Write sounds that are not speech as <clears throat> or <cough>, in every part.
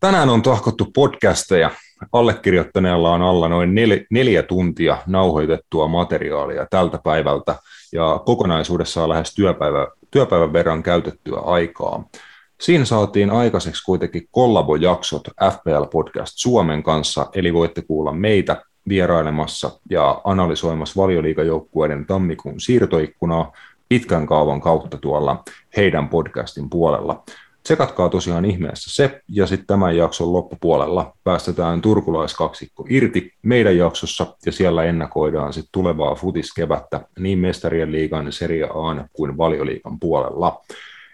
Tänään on tahkottu podcasteja. Allekirjoittaneella on alla noin nel- neljä tuntia nauhoitettua materiaalia tältä päivältä ja kokonaisuudessaan lähes työpäivä, työpäivän verran käytettyä aikaa. Siinä saatiin aikaiseksi kuitenkin kollabojaksot FPL Podcast Suomen kanssa, eli voitte kuulla meitä vierailemassa ja analysoimassa valioliikajoukkueiden tammikuun siirtoikkunaa pitkän kaavan kautta tuolla heidän podcastin puolella. Tsekatkaa tosiaan ihmeessä se, ja sitten tämän jakson loppupuolella päästetään turkulaiskaksikko irti meidän jaksossa, ja siellä ennakoidaan sitten tulevaa futiskevättä niin mestarien liigan, Serie A kuin valioliigan puolella.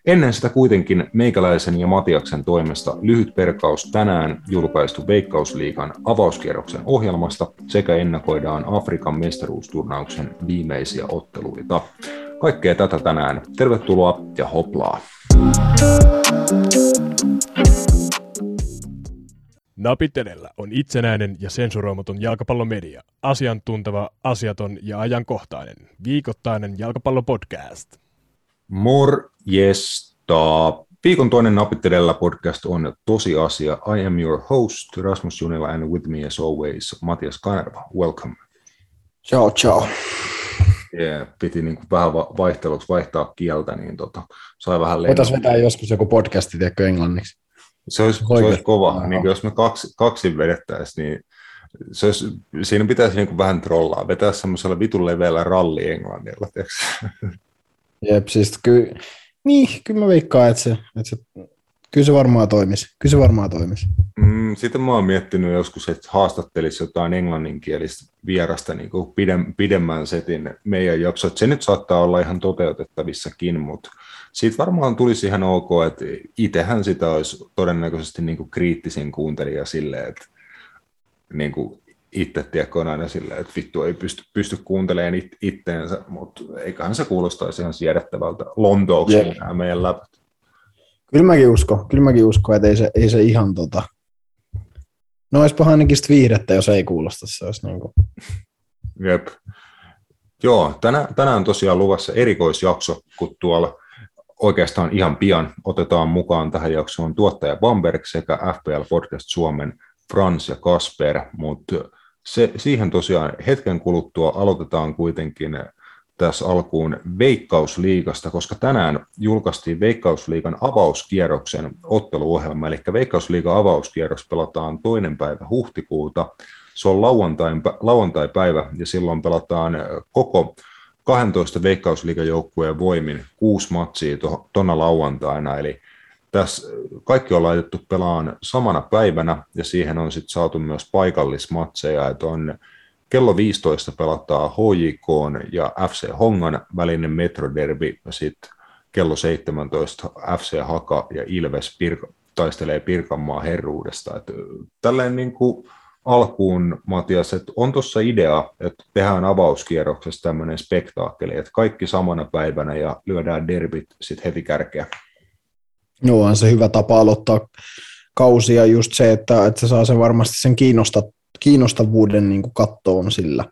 Ennen sitä kuitenkin meikäläisen ja Matiaksen toimesta lyhyt perkaus tänään julkaistu Veikkausliigan avauskierroksen ohjelmasta sekä ennakoidaan Afrikan mestaruusturnauksen viimeisiä otteluita. Kaikkea tätä tänään. Tervetuloa ja hoplaa! Napitelellä on itsenäinen ja sensuroimaton jalkapallomedia, asiantunteva, asiaton ja ajankohtainen, viikoittainen jalkapallopodcast. Morjesta! Viikon toinen Napitelellä podcast on tosiasia. I am your host, Rasmus Junila, and with me as always, Matias Kanerva. Welcome. Ciao, ciao. Yeah, piti niin kuin vähän vaihteluksi vaihtaa kieltä, niin tota, sai vähän Voitaisiin vetää joskus joku podcasti, tiedätkö, englanniksi. Se olisi, se olisi kova. Niin jos me kaksi, kaksi vedettäisiin, niin se olisi, siinä pitäisi niin kuin vähän trollaa, vetää semmoisella vitun leveällä ralli englannilla. <laughs> Jep, siis ky, niin, kyllä mä veikkaan, että se, että se Kyllä se varmaan toimisi. Kyllä se varmaan toimisi. Mm, sitten mä oon miettinyt joskus, että haastattelisi jotain englanninkielistä vierasta niin kuin pidem, pidemmän setin meidän jaksot. Se nyt saattaa olla ihan toteutettavissakin, mutta siitä varmaan tulisi ihan ok, että itsehän sitä olisi todennäköisesti niin kuin kriittisin kuuntelija silleen, että niin kuin itse tiedätkö, on aina silleen, että vittu ei pysty, pysty kuuntelemaan it, itteensä, mutta eiköhän se kuulostaisi ihan siedettävältä Lontooksi yeah. nämä meidän läpät. Kyllä mäkin uskon, kyllä mäkin uskon, että ei se, ei se ihan tota... No olisipa ainakin viihdettä, jos ei kuulosta, se olisi niin kuin... Jep. Joo, tänään, tänään tosiaan luvassa erikoisjakso, kun tuolla oikeastaan ihan pian otetaan mukaan tähän jaksoon tuottaja Bamberg sekä FPL Podcast Suomen Frans ja Kasper, mutta se, siihen tosiaan hetken kuluttua aloitetaan kuitenkin tässä alkuun Veikkausliigasta, koska tänään julkaistiin Veikkausliigan avauskierroksen otteluohjelma, eli Veikkausliigan avauskierros pelataan toinen päivä huhtikuuta. Se on lauantai, lauantai-päivä ja silloin pelataan koko 12 Veikkausliigajoukkueen voimin kuusi matsia tuona lauantaina, eli tässä kaikki on laitettu pelaan samana päivänä ja siihen on sitten saatu myös paikallismatseja, että on Kello 15 pelataan HJK ja FC Hongan välinen metroderby, ja sitten kello 17 FC Haka ja Ilves Pirka, taistelee Pirkanmaa herruudesta. Et tälleen niin kuin alkuun, Matias, että on tuossa idea, että tehdään avauskierroksessa tämmöinen spektaakkeli, että kaikki samana päivänä ja lyödään derbit sitten heti kärkeä. Joo, on se hyvä tapa aloittaa kausia just se, että, että se saa sen varmasti sen kiinnostaa kiinnostavuuden niin kuin kattoon sillä.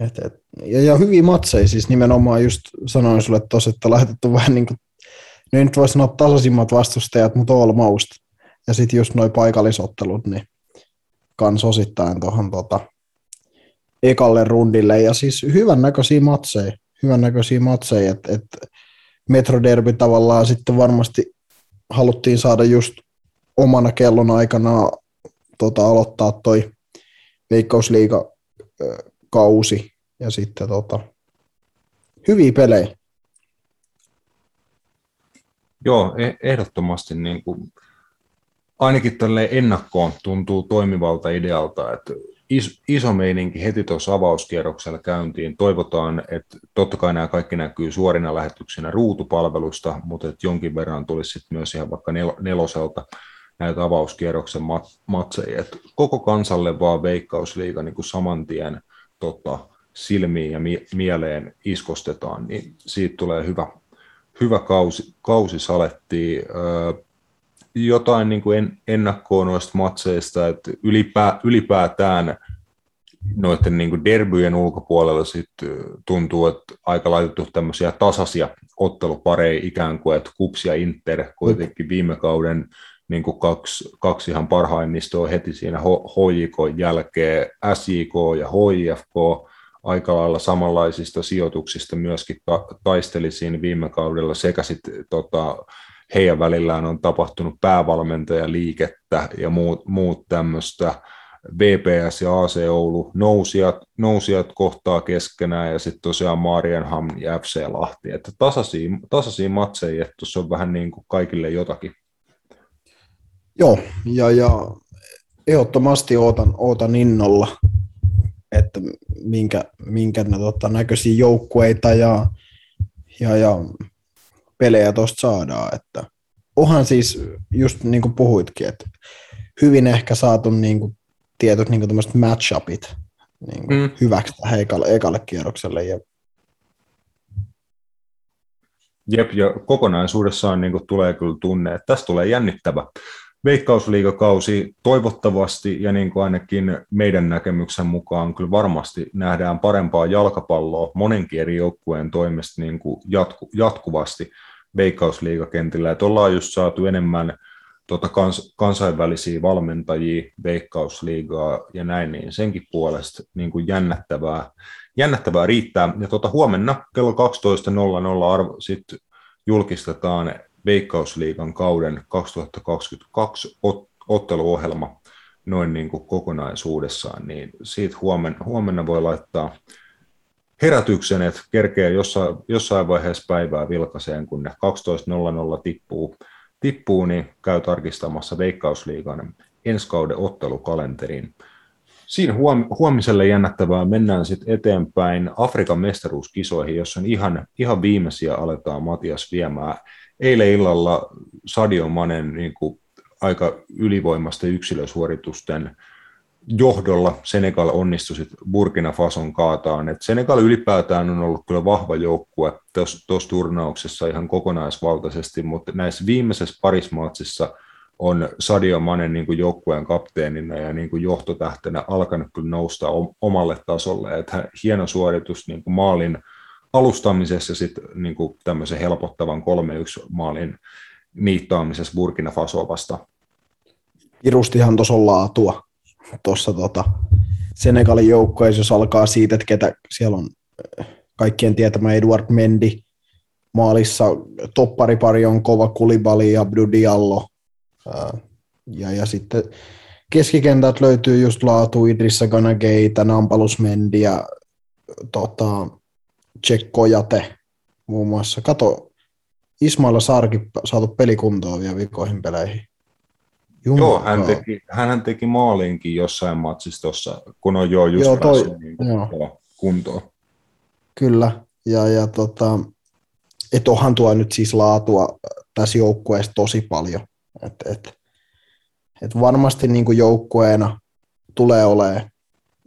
Et, et, ja, ja hyviä matseja, siis nimenomaan just sanoin sulle tuossa, että laitettu vähän niin kuin, no nyt voisi sanoa tasaisimmat vastustajat, mutta almost. Ja sitten just noin paikallisottelut, niin kans osittain tuohon tota, ekalle rundille. Ja siis hyvän näköisiä matseja, hyvän näköisiä matseja, että et Metroderby tavallaan sitten varmasti haluttiin saada just omana kellon aikana tota, aloittaa toi Veikkausliiga kausi ja sitten tota, hyviä pelejä. Joo, e- ehdottomasti niin kuin, ainakin tälle ennakkoon tuntuu toimivalta idealta, että iso, iso meininki heti tuossa avauskierroksella käyntiin. Toivotaan, että totta kai nämä kaikki näkyy suorina lähetyksinä ruutupalvelusta, mutta että jonkin verran tulisi sitten myös ihan vaikka nel, neloselta näitä avauskierroksen mat- matseja. Et koko kansalle vaan veikkausliiga niin kuin saman tien tota, silmiin ja mi- mieleen iskostetaan, niin siitä tulee hyvä, hyvä kausi, kausi salettiin. Öö, jotain niin kuin en, ennakkoa noista matseista, että ylipää, ylipäätään noiden niin kuin derbyjen ulkopuolella sit tuntuu, että aika laitettu tämmöisiä tasaisia ottelupareja ikään kuin, että Kups ja Inter kuitenkin viime kauden niin kuin kaksi, kaksi ihan parhaimmistoa heti siinä HJK jälkeen, SJK ja HIFK, aika lailla samanlaisista sijoituksista myöskin ta- taisteli siinä viime kaudella sekä sitten tota, heidän välillään on tapahtunut päävalmentajaliikettä ja muut, muut tämmöistä. VPS ja AC Oulu nousijat, nousijat kohtaa keskenään ja sitten tosiaan Marienham ja FC Lahti. Että tasaisia, tasaisia matseja, että tuossa on vähän niin kuin kaikille jotakin. Joo, ja, ja ehdottomasti ootan, ootan innolla, että minkä, minkä ne, tota, näköisiä joukkueita ja, ja, ja pelejä tuosta saadaan. Että onhan siis, just niin kuin puhuitkin, että hyvin ehkä saatu niin kuin, tietyt niin kuin matchupit niin kuin mm. hyväksi tähän ekalle, ekalle kierrokselle. Ja... Jep, ja kokonaisuudessaan niin kuin, tulee kyllä tunne, että tästä tulee jännittävä veikkausliigakausi toivottavasti ja niin kuin ainakin meidän näkemyksen mukaan kyllä varmasti nähdään parempaa jalkapalloa monenkin eri joukkueen toimesta niin kuin jatku, jatkuvasti veikkausliigakentillä. Että ollaan just saatu enemmän tota kans, kansainvälisiä valmentajia veikkausliigaa ja näin, niin senkin puolesta niin kuin jännättävää, jännättävää riittää. Ja tota, huomenna kello 12.00 arvo, sit julkistetaan Veikkausliigan kauden 2022 otteluohjelma noin niin kuin kokonaisuudessaan, niin siitä huomenna, huomenna voi laittaa herätyksen, että kerkeä jossain, jossain vaiheessa päivää vilkaseen, kun ne 12.00 tippuu, tippuu, niin käy tarkistamassa Veikkausliigan ensi kauden ottelukalenterin. Siinä huom- huomiselle jännättävää mennään sitten eteenpäin Afrikan mestaruuskisoihin, jossa on ihan, ihan viimeisiä aletaan Matias viemään eilen illalla Sadio Manen niin kuin aika ylivoimasta yksilösuoritusten johdolla Senegal onnistui Burkina Fason kaataan. Et Senegal ylipäätään on ollut kyllä vahva joukkue tuossa turnauksessa ihan kokonaisvaltaisesti, mutta näissä viimeisessä parismaatsissa on Sadio Manen niin kuin joukkueen kapteenina ja niin kuin johtotähtenä alkanut kyllä nousta omalle tasolle. Et hieno suoritus niin kuin maalin alustamisessa ja sitten niin tämmöisen helpottavan 3-1 maalin niittaamisessa Burkina Faso vasta. Irustihan tuossa on laatua tuossa tota Senegalin joukkueessa, jos alkaa siitä, että ketä siellä on eh, kaikkien tietämä Eduard Mendi, maalissa topparipari on kova Kulibali ja Abdu Diallo. Ja, ja sitten keskikentät löytyy just laatu Idrissa Ganageita, Nampalus Mendi ja tota, Tsekkojate muun muassa. Kato, Ismailla Saarkin saatu pelikuntoon vielä vikoihin peleihin. Jumala. Joo, hän teki, hän teki maalinkin jossain matsissa tuossa, kun on jo just joo, toi, niin joo. kuntoon. Kyllä, ja, ja tota, et onhan tuo nyt siis laatua tässä joukkueessa tosi paljon. Et, et, et varmasti niin kuin joukkueena tulee olemaan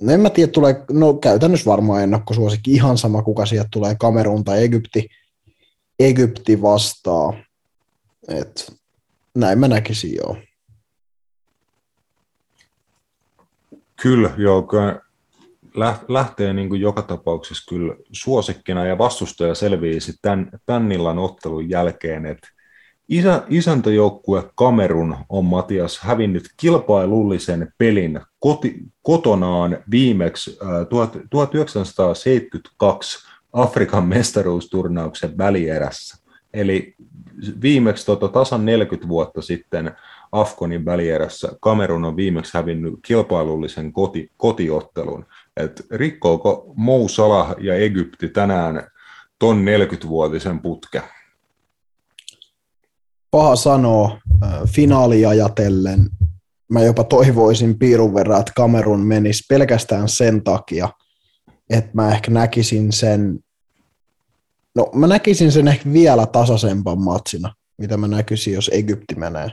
No en mä tiedä, tulee, no käytännössä varmaan ennakkosuosikki, ihan sama kuka sieltä tulee, Kamerun tai Egypti, Egypti vastaa. Et, näin mä näkisin joo. Kyllä, joo, lähtee niin kuin joka tapauksessa kyllä suosikkina ja vastustaja selviisi tämän, tämän illan ottelun jälkeen, että Isä, isäntäjoukkue Kamerun on Matias hävinnyt kilpailullisen pelin koti, kotonaan viimeksi äh, 1972 Afrikan mestaruusturnauksen välierässä. Eli viimeksi tota, tasan 40 vuotta sitten Afkonin välierässä Kamerun on viimeksi hävinnyt kilpailullisen koti, kotiottelun. Et rikkooko Mou Salah ja Egypti tänään ton 40-vuotisen putke? Paha sanoa finaali ajatellen. Mä jopa toivoisin piirun verran, että Kamerun menisi pelkästään sen takia, että mä ehkä näkisin sen, no mä näkisin sen ehkä vielä tasaisempaan matsina, mitä mä näkisin, jos Egypti menee.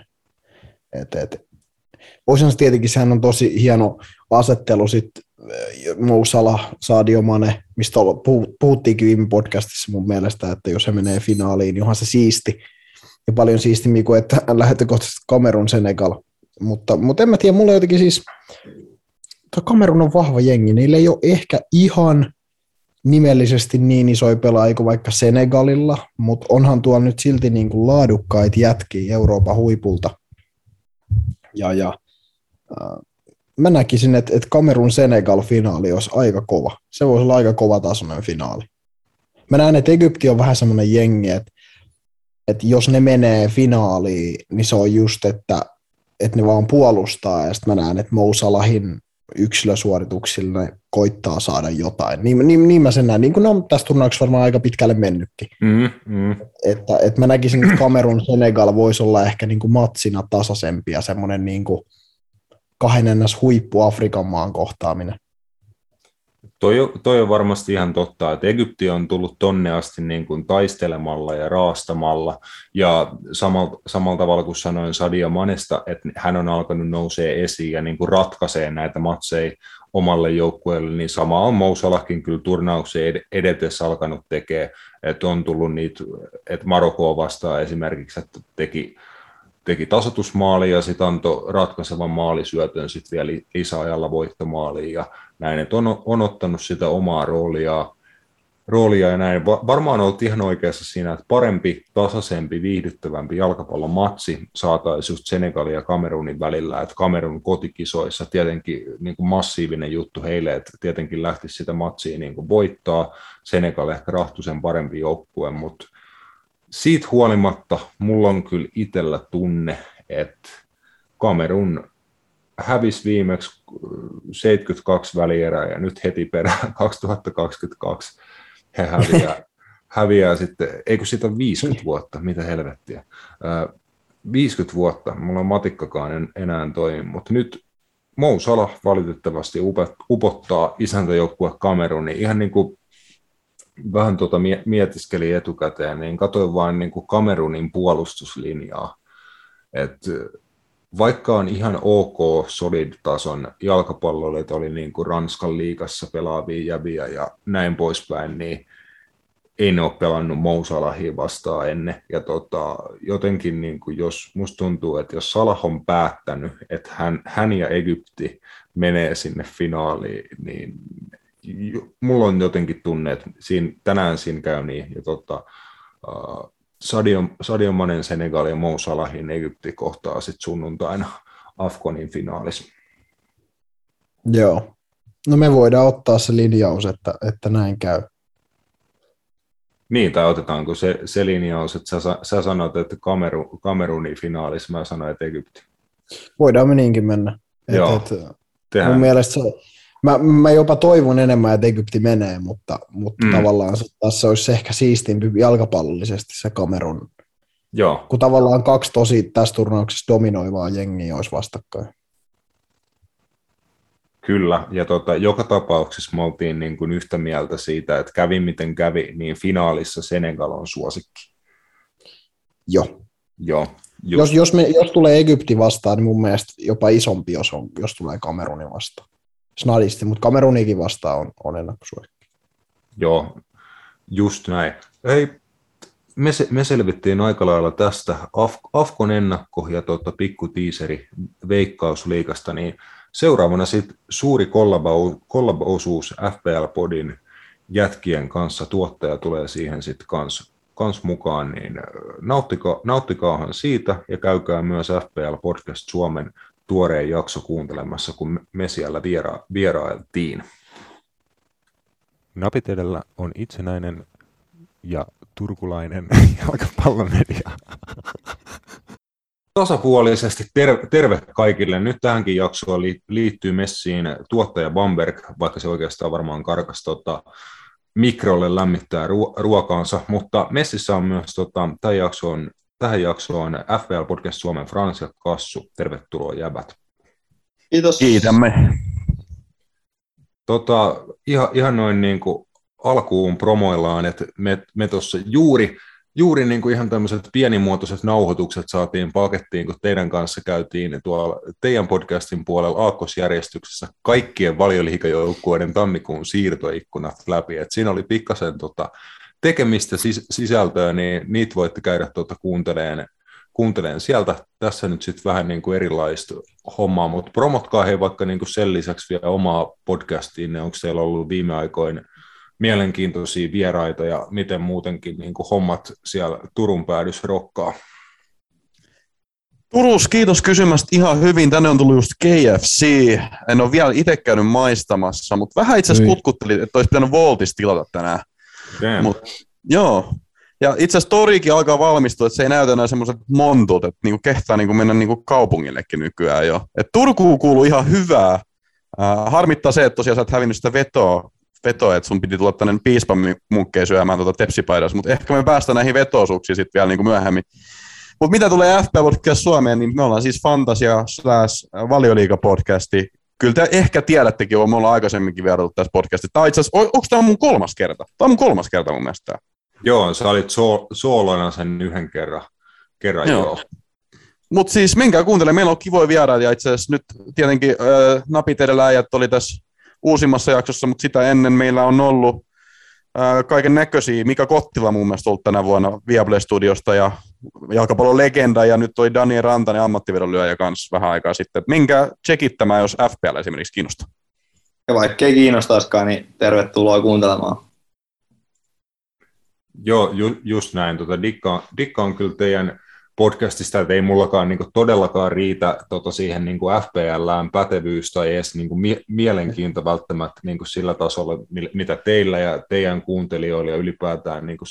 Et, et, Oisin tietenkin, sehän on tosi hieno asettelu sitten Mousala, Sadio Mane, mistä puhuttiinkin viime podcastissa mun mielestä, että jos he menee finaaliin, niin onhan se siisti, ja paljon siistimmin kuin että <laughs> lähtökohtaisesti Kamerun Senegal. Mutta, mutta en mä tiedä, mulla jotenkin siis, tuo Kamerun on vahva jengi, niillä ei ole ehkä ihan nimellisesti niin isoja pelaajia kuin vaikka Senegalilla, mutta onhan tuolla nyt silti niin kuin laadukkaita jätkiä Euroopan huipulta. Ja, ja äh, mä näkisin, että, että Kamerun Senegal-finaali olisi aika kova. Se voisi olla aika kova tasoinen finaali. Mä näen, että Egypti on vähän semmoinen jengi, että, että jos ne menee finaaliin, niin se on just, että, että ne vaan puolustaa. Ja sitten mä näen, että Mousalahin yksilösuorituksilla ne koittaa saada jotain. Niin, niin, niin mä sen näen, niin kuin ne on tässä turnauksessa varmaan aika pitkälle mennytkin. Mm, mm. Että, että mä näkisin, että Kamerun Senegal voisi olla ehkä niin kuin matsina tasaisempi ja semmoinen niin kuin kahden ennäs huippu Afrikan maan kohtaaminen. Toi, toi on varmasti ihan totta, että Egypti on tullut tonne asti niin kuin taistelemalla ja raastamalla, ja samalla, samalla tavalla kuin sanoin Sadia Manesta, että hän on alkanut nousee esiin ja niin kuin ratkaisee näitä matseja omalle joukkueelle, niin sama on Mousalakin kyllä turnauksen edetessä alkanut tekemään, että on tullut niitä, että Marokkoa vastaan esimerkiksi, että teki teki tasotusmaali ja sitten antoi ratkaisevan maalisyötön sitten vielä lisäajalla voittomaaliin ja näin, että on, on ottanut sitä omaa roolia, roolia ja näin. Varmaan olet ihan oikeassa siinä, että parempi, tasaisempi, viihdyttävämpi jalkapallon matsi saataisiin just Senegalin ja Kamerunin välillä, että Kamerun kotikisoissa tietenkin niin kuin massiivinen juttu heille, että tietenkin lähtisi sitä matsia niin kuin voittaa, Senegal ehkä rahtuisen parempi joukkue, mutta siitä huolimatta mulla on kyllä itsellä tunne, että Kamerun hävisi viimeksi 72 välierää ja nyt heti perään <laughs> 2022 he häviää, <laughs> häviää sitten, eikö sitä 50 vuotta, mitä helvettiä. 50 vuotta, mulla on matikkakaan en, enää toimi, mutta nyt Mousala valitettavasti upottaa isäntäjoukkue Kameruni ihan niin kuin vähän tuota mietiskeli etukäteen, niin katsoin vain niin kuin Kamerunin puolustuslinjaa. Et vaikka on ihan ok solid-tason jalkapalloilijat, oli niin kuin Ranskan liigassa pelaavia jäviä ja näin poispäin, niin ei ne ole pelannut Mousalahiin vastaan ennen. Ja tota, jotenkin niin kuin jos musta tuntuu, että jos Salah on päättänyt, että hän, hän ja Egypti menee sinne finaaliin, niin mulla on jotenkin tunne, että siinä, tänään siinä käy niin, ja tota, uh, Sadio, Sadio Manen Senegal ja Mou Salahin Egypti kohtaa sitten sunnuntaina Afkonin finaalissa. Joo. No me voidaan ottaa se linjaus, että, että näin käy. Niin, tai otetaanko se, se linjaus, että sä, sä sanot, että Kameru, Kamerunin finaalissa, mä sanoin, että Egypti. Voidaan me niinkin mennä. Joo. Et, et, mun mielestä se, Mä, mä jopa toivon enemmän, että Egypti menee, mutta, mutta mm. tavallaan se, tässä olisi ehkä siistimpi jalkapallollisesti se Kamerun. Joo. Kun tavallaan kaksi tosi tässä turnauksessa dominoivaa jengiä olisi vastakkain. Kyllä, ja tota, joka tapauksessa me oltiin niin kuin yhtä mieltä siitä, että kävi miten kävi, niin finaalissa Senegal on suosikki. Joo. Joo. Jos, jos, me, jos tulee Egypti vastaan, niin mun mielestä jopa isompi, jos, on, jos tulee Kamerunin vastaan snadisti, mutta Kamerunikin vastaan on, on ennakkosuosikki. Joo, just näin. Ei, me, me selvittiin aika lailla tästä Af, Afkon ennakko ja tuota, pikku tiiseri veikkausliikasta, niin seuraavana sitten suuri kollabo-osuus FPL-podin jätkien kanssa, tuottaja tulee siihen sitten kans, kans mukaan, niin nauttika, nauttikaahan siitä ja käykää myös FPL Podcast Suomen tuoreen jakso kuuntelemassa, kun me siellä viera- vierailtiin. Napit edellä on itsenäinen ja turkulainen <laughs> jalkapallomedia. Tasapuolisesti terve, terve kaikille. Nyt tähänkin jaksoon liittyy messiin tuottaja Bamberg, vaikka se oikeastaan varmaan karkas tota, mikrolle lämmittää ruokaansa, mutta messissä on myös, tota, tämä jakso on tähän jaksoon FPL Podcast Suomen Frans ja Kassu. Tervetuloa jäbät. Kiitos. Kiitämme. Tota, ihan, ihan noin niin kuin alkuun promoillaan, että me, me tuossa juuri, juuri niin kuin ihan tämmöiset pienimuotoiset nauhoitukset saatiin pakettiin, kun teidän kanssa käytiin tuolla teidän podcastin puolella aakkosjärjestyksessä kaikkien valioliikajoukkueiden tammikuun siirtoikkunat läpi. Et siinä oli pikkasen tota, tekemistä sis- sisältöä, niin niitä voitte käydä tuota kuunteleen, kuunteleen sieltä. Tässä nyt sitten vähän niin kuin erilaista hommaa, mutta promotkaa he vaikka niin kuin sen lisäksi vielä omaa podcastiin, onko siellä ollut viime aikoina mielenkiintoisia vieraita ja miten muutenkin niin kuin hommat siellä Turun päädys rokkaa? Turus, kiitos kysymästä ihan hyvin. Tänne on tullut just KFC. En ole vielä itse käynyt maistamassa, mutta vähän itse asiassa kutkutteli, että olisi pitänyt Voltis tilata tänään. Mut, joo. Ja itse asiassa Torikin alkaa valmistua, että se ei näytä enää semmoiset montut, että niinku kehtaa niinku mennä niinku kaupungillekin nykyään jo. Et Turkuun kuuluu ihan hyvää. Äh, harmittaa se, että tosiaan sä et hävinnyt sitä vetoa, vetoa että sun piti tulla tänne piispan munkkeen syömään tuota tepsipaidassa, mutta ehkä me päästään näihin vetoosuuksiin sitten vielä niinku myöhemmin. Mutta mitä tulee FP Podcast Suomeen, niin me ollaan siis Fantasia slash Valioliiga-podcasti. Kyllä te ehkä tiedättekin, että me ollaan aikaisemminkin vierailut tässä podcastissa. Tämä itse asiassa, onko tämä mun kolmas kerta? Tämä on mun kolmas kerta mun mielestä. Joo, sä olit so- soolona sen yhden kerran. kerran joo. joo. Mutta siis menkää kuuntelemaan, meillä on kivoja vieraita itse asiassa nyt tietenkin äh, Napit äijät oli tässä uusimmassa jaksossa, mutta sitä ennen meillä on ollut kaiken näköisiä. Mika Kottila mun mielestä ollut tänä vuonna Viable Studiosta ja jalkapallon legenda ja nyt toi Daniel Rantanen ammattivedon lyöjä kanssa vähän aikaa sitten. Minkä tsekittämään, jos FPL esimerkiksi kiinnostaa? Ja vaikka ei kiinnostaisikaan, niin tervetuloa kuuntelemaan. Joo, ju, just näin. Tota, Dikka, Dikka on kyllä teidän podcastista, että ei mullakaan niin kuin, todellakaan riitä tota, siihen niin kuin FPLään pätevyys tai edes niin kuin, mie- mielenkiinto välttämättä niin kuin sillä tasolla, mitä teillä ja teidän kuuntelijoilla ja ylipäätään niin kuin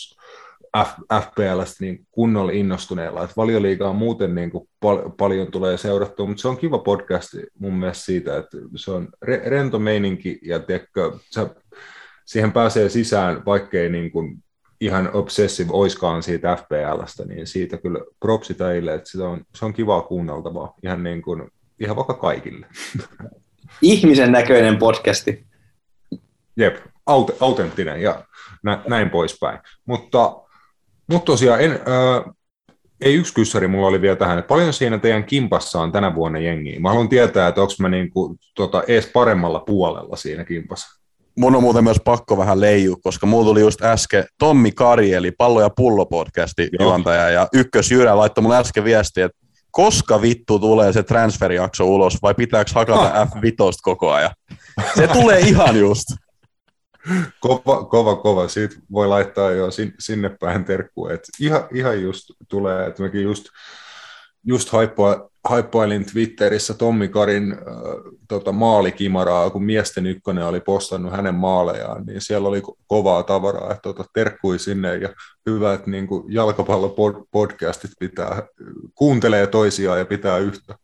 F- FPLstä niin kunnolla innostuneella. Että valioliigaa muuten niin kuin pal- paljon tulee seurattua, mutta se on kiva podcast mun mielestä siitä, että se on re- rento meininki ja tiedätkö, sä, siihen pääsee sisään, vaikkei niin kuin ihan obsessive oiskaan siitä FPLstä, niin siitä kyllä propsi teille, että sitä on, se on kivaa kuunneltavaa ihan, niin kuin, ihan vaikka kaikille. <laughs> Ihmisen näköinen podcasti. Jep, aut- autenttinen ja nä- näin poispäin. Mutta, mutta tosiaan en, äh, ei yksi kyssäri mulla oli vielä tähän, että paljon siinä teidän kimpassa on tänä vuonna jengiä? Mä haluan tietää, että onko mä niinku, tota, ees paremmalla puolella siinä kimpassa mun on muuten myös pakko vähän leiju, koska mulla tuli just äsken Tommi Kari, eli Pallo ja Pullo podcasti juontaja, ja ykkös Jyrä laittoi mun äsken viesti, että koska vittu tulee se transferijakso ulos, vai pitääkö hakata F5 koko ajan? Se tulee ihan just. Kova, kova, kova. Siitä voi laittaa jo sinne päin terkkua. ihan, ihan just tulee, että mekin just, just haippua, haippailin Twitterissä Tommi Karin äh, tota, maalikimaraa, kun miesten ykkönen oli postannut hänen maalejaan, niin siellä oli kovaa tavaraa, että tota, terkkui sinne ja hyvä, että niin jalkapallopodcastit pitää, kuuntelee toisiaan ja pitää yhtä.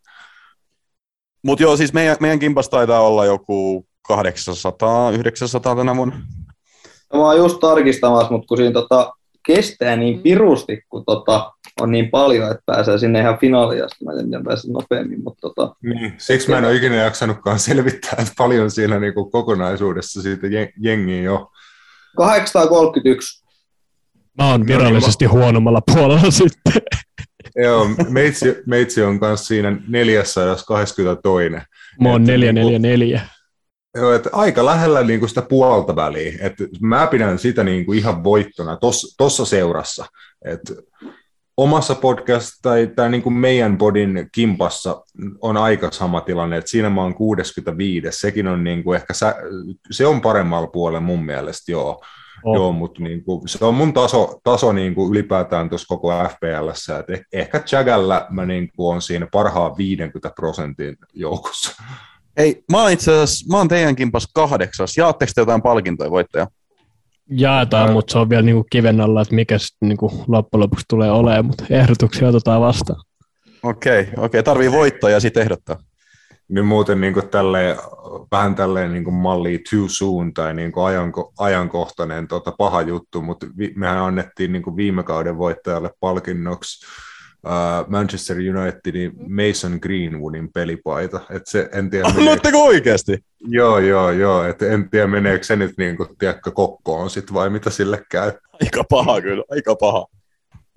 Mutta joo, siis meidän, meidän kimpas taitaa olla joku 800, 900 tänä vuonna. No, mä oon just tarkistamassa, mutta kun siinä tota, kestää niin pirusti, kun tota, on niin paljon, että pääsee sinne ihan finaaliin asti. Mä en tiedä, pääsee nopeammin, mutta tota... Niin, siksi mä en ole ikinä jaksanutkaan selvittää, että paljon siinä niin kuin kokonaisuudessa siitä jengiä jo. 831. Mä oon virallisesti huonommalla puolella <laughs> sitten. Joo, meitsi, meitsi on kanssa siinä 422. Mä oon 444. Joo, että aika lähellä niin kuin sitä puolta väliä. Että mä pidän sitä niin kuin ihan voittona tuossa seurassa. Että omassa podcast tai, tai niin kuin meidän podin kimpassa on aika sama tilanne, että siinä mä oon 65, sekin on niin kuin ehkä, se on paremmalla puolella mun mielestä, joo. Oh. Joo, mutta niin kuin, se on mun taso, taso niin kuin ylipäätään tuossa koko FPLssä, että eh, ehkä Jagalla mä niin kuin on siinä parhaan 50 prosentin joukossa. Hei, mä oon itse asiassa, mä oon teidän kimpas kahdeksas. Jaatteko te jotain palkintoja voittaja? Jaetaan, Ää... mutta se on vielä niinku kiven alla, että mikä sitten niinku loppujen lopuksi tulee olemaan, mutta ehdotuksia otetaan vastaan. Okei, okay, okei. Okay. Tarvii voittoja ja sitten ehdottaa. Nyt muuten niin kuin tälleen, vähän tälleen niin kuin malli too soon tai niin kuin ajanko, ajankohtainen tota, paha juttu, mutta vi, mehän annettiin niin kuin viime kauden voittajalle palkinnoksi Manchester Unitedin Mason Greenwoodin pelipaita. Et se, en tiedä, Annoitteko meneekö... oikeasti? Joo, joo, joo. Et en tiedä, meneekö se nyt niin kuin, tiedätkö, kokkoon sit vai mitä sille käy. Aika paha kyllä, aika paha.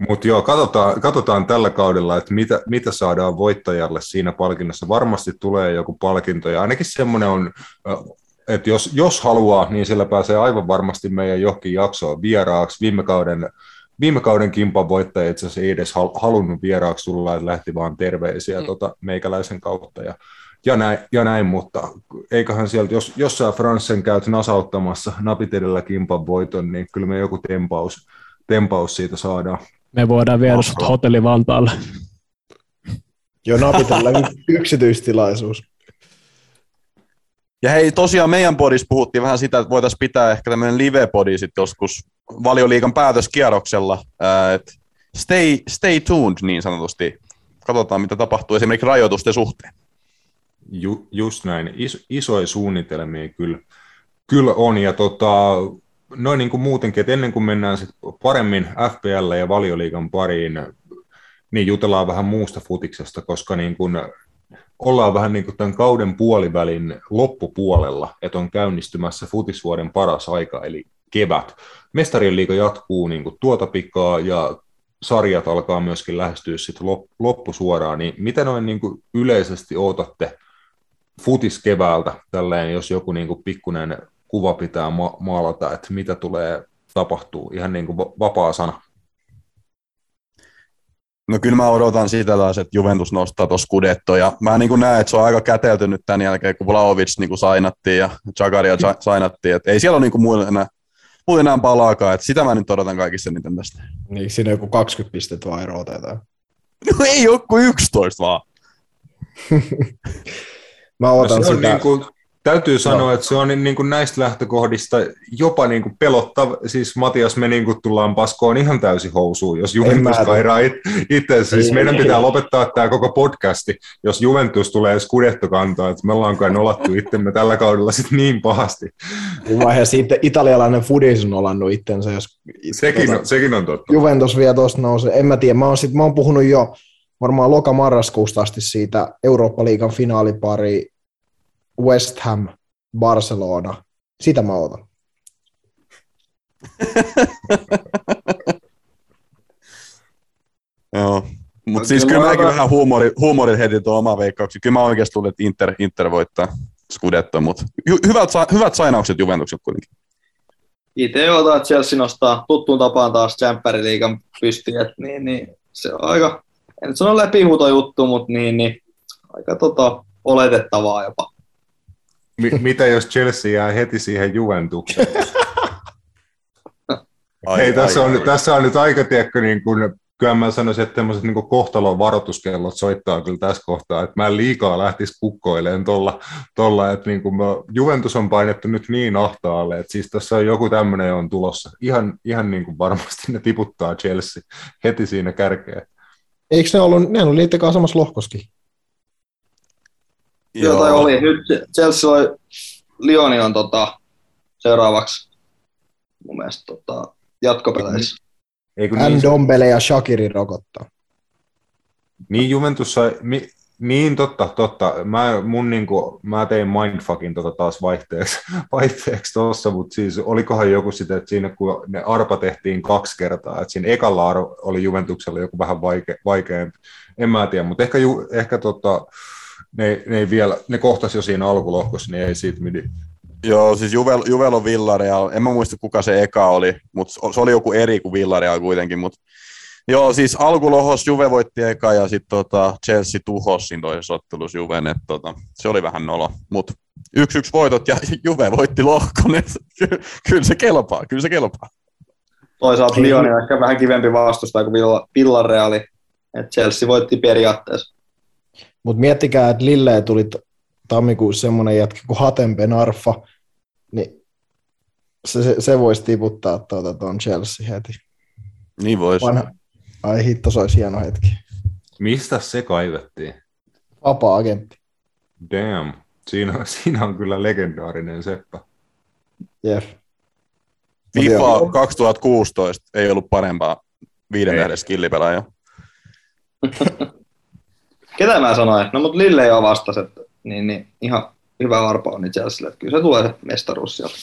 Mutta joo, katsotaan, katsotaan tällä kaudella, että mitä, mitä saadaan voittajalle siinä palkinnossa. Varmasti tulee joku palkinto, ja ainakin semmoinen on, että jos, jos haluaa, niin sillä pääsee aivan varmasti meidän johonkin jaksoon vieraaksi. Viime kauden viime kauden kimpan voittaja itse asiassa ei edes halunnut vieraaksi tulla, että lähti vaan terveisiä mm. tota, meikäläisen kautta. Ja, ja, näin, ja näin, mutta eiköhän sieltä, jos, jos sä Fransen käyt nasauttamassa napit edellä kimpan voiton, niin kyllä me joku tempaus, tempaus siitä saadaan. Me voidaan viedä sut hotelli Vantaalle. Joo, napitella yksityistilaisuus. Ja hei, tosiaan meidän podissa puhuttiin vähän sitä, että voitaisiin pitää ehkä tämmöinen live-podi sitten joskus valioliikan päätöskierroksella. että stay, stay tuned niin sanotusti. Katsotaan, mitä tapahtuu esimerkiksi rajoitusten suhteen. Ju, just näin. Is, isoja suunnitelmia kyllä, kyllä on. Ja tota, noin niin kuin muutenkin, että ennen kuin mennään sit paremmin FPL ja valioliikan pariin, niin jutellaan vähän muusta futiksesta, koska niin kuin ollaan vähän niin kuin tämän kauden puolivälin loppupuolella, että on käynnistymässä futisvuoden paras aika, eli kevät. Mestarien liiga jatkuu niin kuin tuota pikaa ja sarjat alkaa myöskin lähestyä sitten loppusuoraan, niin mitä noin niin kuin yleisesti odotatte futiskeväältä, tälleen, jos joku niin kuin pikkuinen kuva pitää ma- maalata, että mitä tulee tapahtuu, ihan niin kuin vapaa sana. No kyllä mä odotan sitä taas, että Juventus nostaa tuossa kudetto, ja mä niin näen, että se on aika käteltynyt tämän jälkeen, kun Vlaovic niin kuin sainattiin ja Chagaria sainattiin, että ei siellä ole niin muille enää, muille enää palaakaan, että sitä mä nyt odotan kaikissa niiden tästä. Niin, siinä joku 20 pistettä vaan eroa No ei ole kuin 11 vaan. <laughs> mä odotan no, sitä. Niin kuin, Täytyy sanoa, no. että se on niin kuin näistä lähtökohdista jopa niin kuin pelottava. Siis Matias, me niin kuin tullaan paskoon ihan täysin housuun, jos Juventus kairaa itse. Siis meidän pitää lopettaa tämä koko podcasti, jos Juventus tulee skudettokantaa, että me ollaan kai nolattu itsemme tällä kaudella sit niin pahasti. Vaiheessa sitten italialainen Fudis on nolannut itsensä. Jos, sekin, tuota, on, sekin on totta. Juventus vielä tuosta nousee. En mä tiedä, mä oon, sit, mä oon puhunut jo varmaan loka-marraskuusta asti siitä Eurooppa-liigan finaalipari West Ham, Barcelona. Sitä mä otan. <laughs> Joo. Mutta siis kyllä mäkin vähän huumori, huumorin heti tuon oma veikkauksen. Kyllä mä oikeasti luulen, että Inter, Inter voittaa Scudetto, mutta hyvät, hyvät sainaukset Juventukset kuitenkin. Itse otan, että Chelsea nostaa tuttuun tapaan taas Champions pystyjät, niin, niin, se on aika, en nyt sano läpihuuto juttu, mutta niin, niin, aika tota, oletettavaa jopa. M- mitä jos Chelsea jää heti siihen Juventukseen? ai, Hei, tässä, ai, on, ai. tässä on nyt aika, tiedätkö, niin kuin, kyllä mä sanoisin, että tämmöiset niin kohtalon varoituskellot soittaa kyllä tässä kohtaa, että mä en liikaa lähtisi kukkoilemaan tuolla, tolla, että niin kuin mä, Juventus on painettu nyt niin ahtaalle, että siis tässä on joku tämmöinen on tulossa. Ihan, ihan niin kuin varmasti ne tiputtaa Chelsea heti siinä kärkeen. Eikö ne ollut, ne oli niiden kanssa samassa lohkoskin? Joo. tai oli. Nyt Chelsea oli, Lioni on tota, seuraavaksi mun mielestä tota, jatkopeleissä. Eikö niin, Dombele ja Shakiri rokottaa. Niin Juventus sai, mi, niin totta, totta. Mä, mun niinku, mä tein mindfuckin tota taas vaihteeksi, <laughs> vaihteeksi tuossa, mutta siis olikohan joku sitä, että siinä kun ne arpa tehtiin kaksi kertaa, että siinä ekalla arvo oli Juventuksella joku vähän vaike, vaikeampi, en mä tiedä, mutta ehkä, ju, ehkä tota, ne, ne, ei vielä, ne kohtasi jo siinä alkulohkossa, niin ei siitä midi. Joo, siis Juvel, Juvel on Villareal. En mä muista, kuka se eka oli, mutta se oli joku eri kuin Villareal kuitenkin. Mutta joo, siis alkulohos Juve voitti eka ja sitten tota Chelsea tuhosi siinä toisessa ottelussa Juven. Et, tota, se oli vähän nolo, mutta yksi yksi voitot ja <laughs> Juve voitti lohkon. Ky- kyllä se kelpaa, kyllä se kelpaa. Toisaalta Lyon on ehkä vähän kivempi vastustaja kuin Villareali. Et Chelsea voitti periaatteessa. Mutta miettikää, että Lille tuli tammikuussa semmoinen jätkä kuin Hatempen Arfa, niin se, se, se voisi tiputtaa tuota tuon Chelsea heti. Niin voisi. Vanha... Ai hitto, se olisi hieno hetki. Mistä se kaivettiin? Vapaa-agentti. Damn. Siinä, siinä on kyllä legendaarinen seppä. Jep. FIFA 2016 ei ollut parempaa viiden tähden skillipelaajaa. <laughs> Ketä mä sanoin? No mutta Lille jo vastasi, että niin, niin, ihan hyvä arpa on Chelsealle, että kyllä se tulee mestaruus sieltä.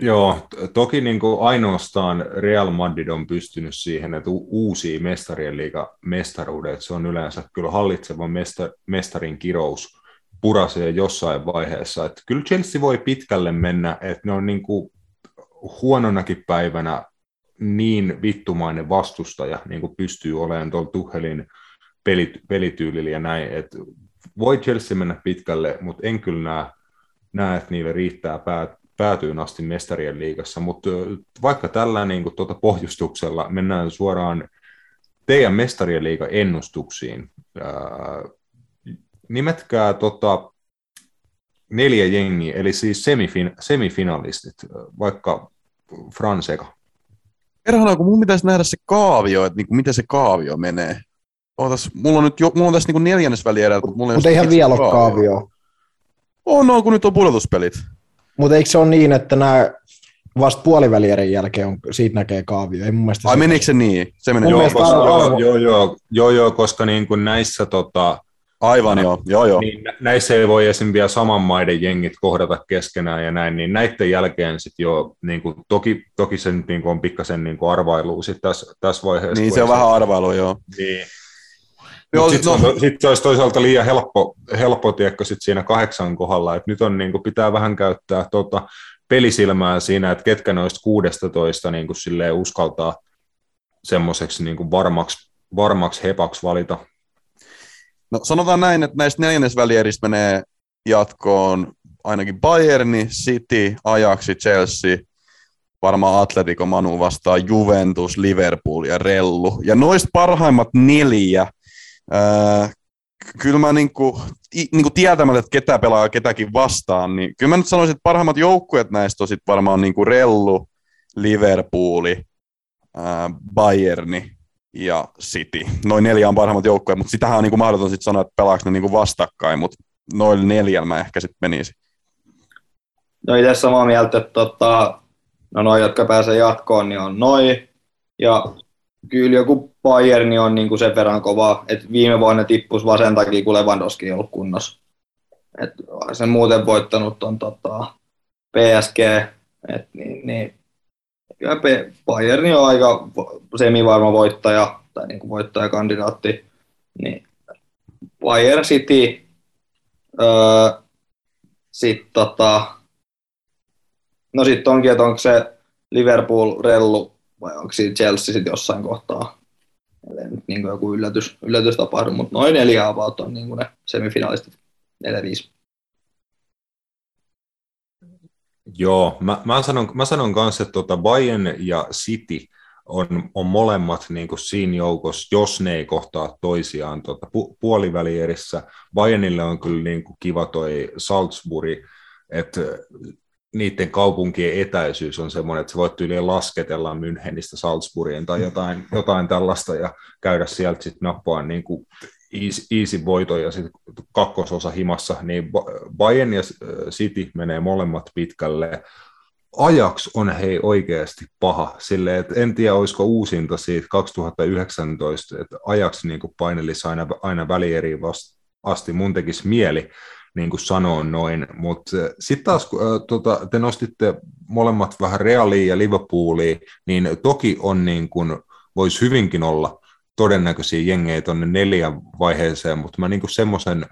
Joo, toki niin kuin ainoastaan Real Madrid on pystynyt siihen, että uusi mestarien liiga mestaruudet, se on yleensä kyllä hallitseva mesta, mestarin kirous purasee jossain vaiheessa. Että kyllä Chelsea voi pitkälle mennä, että ne on niin kuin huononakin päivänä niin vittumainen vastustaja, niin kuin pystyy olemaan tuolla Tuhelin pelit, pelityylillä ja näin, että voi Chelsea mennä pitkälle, mutta en kyllä näe, näe että niille riittää päät, päätyyn asti mestarien liigassa, mutta vaikka tällä niin kuin, tuota pohjustuksella mennään suoraan teidän mestarien liiga ennustuksiin. Ää, nimetkää tota, neljä jengiä, eli siis semifin, semifinalistit, vaikka Franseka. Perhana, kun mun pitäisi nähdä se kaavio, että niin kuin miten se kaavio menee. Ootas, mulla on nyt jo, mulla on tässä niin neljännesväli edeltä, mutta mulla Mutta eihän vielä ole kaavio. On, on, kun nyt on pudotuspelit. Mutta eikö se ole niin, että nämä vasta puolivälierän jälkeen on, siitä näkee kaavio. Ei mun mielestä Ai se menikö se niin? Se meni joo, koska, joo, joo, joo, joo, joo, koska niin kuin näissä tota, Aivan joo, joo, joo. Niin näissä ei voi esim. vielä saman maiden jengit kohdata keskenään ja näin, niin näiden jälkeen sitten jo, niin kuin, toki, toki se nyt niin kuin on pikkasen niin kuin arvailu sitten tässä, tässä vaiheessa. Niin se on vähän arvailu, joo. Niin. Sitten no. sit se olisi toisaalta liian helppo, helppo tiekko sit siinä kahdeksan kohdalla, että nyt on, niin kuin, pitää vähän käyttää tota, pelisilmää siinä, että ketkä noista 16 niin kuin, silleen uskaltaa semmoiseksi niin varmaksi, varmaksi hepaksi valita No sanotaan näin, että näistä neljännesvälieristä menee jatkoon ainakin Bayerni, City, Ajaxi, Chelsea, varmaan Atletico Manu vastaan Juventus, Liverpool ja Rellu. Ja noista parhaimmat neljä, ää, kyllä mä niinku, niinku tietämällä, että ketä pelaa ketäkin vastaan, niin kyllä mä nyt sanoisin, että parhaimmat joukkueet näistä on sit varmaan niinku Rellu, Liverpooli, ää, Bayerni ja City. Noin neljä on parhaimmat joukkoja, mutta sitähän on niin kuin mahdoton sitten sanoa, että pelaako ne niin kuin vastakkain, mutta noin neljällä mä ehkä sitten menisin. No itse samaa mieltä, että tota, no noin, jotka pääsee jatkoon, niin on noin. Ja kyllä joku Bayern on niin kuin sen verran kova, että viime vuonna tippus vaan sen takia, kun Lewandowski ei ollut kunnossa. Et sen muuten voittanut on tota, PSG, et niin, niin kyllä Bayern on aika semivarma voittaja tai niin kuin voittajakandidaatti. Niin Bayern City, öö, sitten tota, no sitten onkin, että onko se Liverpool, Rellu vai onko siinä Chelsea sitten jossain kohtaa. Eli nyt niin joku yllätys, yllätys tapahdu, mutta noin neljä about on niin ne semifinalistit, neljä viisi. Joo, mä, mä, sanon, mä sanon kanssa, että tuota Bayern ja City on, on molemmat niin kuin siinä joukossa, jos ne ei kohtaa toisiaan tuota, pu, puolivälierissä. Bayernille on kyllä niin kuin kiva toi Salzburg, että niiden kaupunkien etäisyys on semmoinen, että sä voit yli lasketella Münchenistä Salzburgiin tai jotain, jotain tällaista ja käydä sieltä sitten nappaa niin kuin easy, voito ja sitten kakkososa himassa, niin Bayern ja City menee molemmat pitkälle. Ajax on hei oikeasti paha, silleen, että en tiedä olisiko uusinta siitä 2019, että Ajax niin painelisi aina, aina välieriin asti, mun tekisi mieli niin kuin sanoa noin, mutta sitten taas äh, tota, te nostitte molemmat vähän Realia ja Liverpoolia, niin toki on niin kuin, voisi hyvinkin olla todennäköisiä jengejä tuonne neljän vaiheeseen, mutta mä niinku semmoisen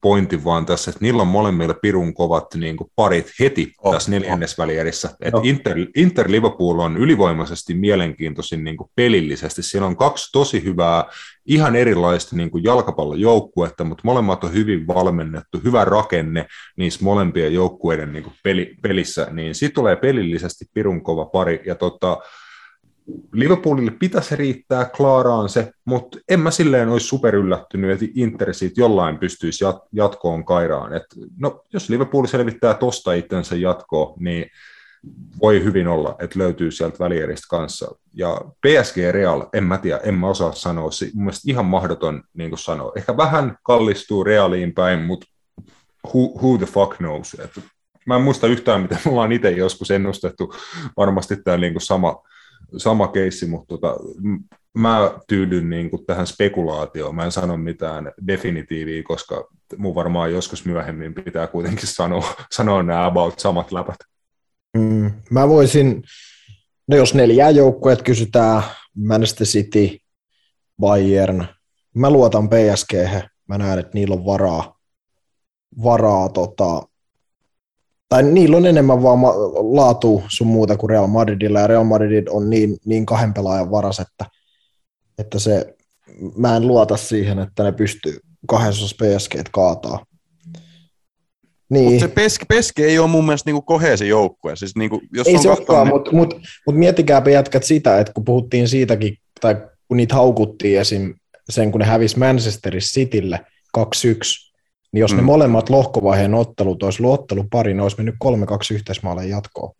pointin vaan tässä, että niillä on molemmilla pirun kovat niin kuin parit heti oh, tässä neljännesvälierissä. Oh. Inter, Inter Liverpool on ylivoimaisesti mielenkiintoisin niin kuin pelillisesti. Siellä on kaksi tosi hyvää, ihan erilaista niin kuin jalkapallojoukkuetta, mutta molemmat on hyvin valmennettu, hyvä rakenne niissä molempien joukkueiden niin kuin peli, pelissä. Niin siitä tulee pelillisesti pirun kova pari. Ja tota, Liverpoolille pitäisi riittää, Klaaraan se, mutta en mä silleen olisi super yllättynyt, että Inter siitä jollain pystyisi jat- jatkoon kairaan. Et, no, jos Liverpool selvittää tosta itsensä jatkoon, niin voi hyvin olla, että löytyy sieltä välieristä kanssa. Ja PSG Real, en mä tiedä, en mä osaa sanoa, se mun mielestä ihan mahdoton niin kuin sanoa. Ehkä vähän kallistuu Realiin päin, mutta who, who the fuck knows. Et mä en muista yhtään, mitä me ollaan itse joskus ennustettu. Varmasti tämä niin kuin sama, sama keissi, mutta tota, mä tyydyn niin kuin tähän spekulaatioon. Mä en sano mitään definitiiviä, koska mun varmaan joskus myöhemmin pitää kuitenkin sanoa, <laughs> sanoa nämä about samat läpät. Mm, mä voisin, no jos neljää joukkueet kysytään, Manchester City, Bayern, mä luotan PSG, mä näen, että niillä on varaa, varaa tota, tai niillä on enemmän vaan laatu sun muuta kuin Real Madridilla, ja Real Madrid on niin, niin kahden pelaajan varas, että, että se, mä en luota siihen, että ne pystyy kahdessa PSG kaataa. Niin. Mutta se peske, peske ei ole mun mielestä niinku koheesi joukkue. Siis niinku, jos ei on se olekaan, mutta mut, mut miettikääpä jätkät sitä, että kun puhuttiin siitäkin, tai kun niitä haukuttiin esim. sen, kun ne hävisi Manchester Citylle 2-1, niin jos mm. ne molemmat lohkovaiheen ottelut olisi ollut ottelupari, ne olisi mennyt 3-2 yhteismaalle jatkoon.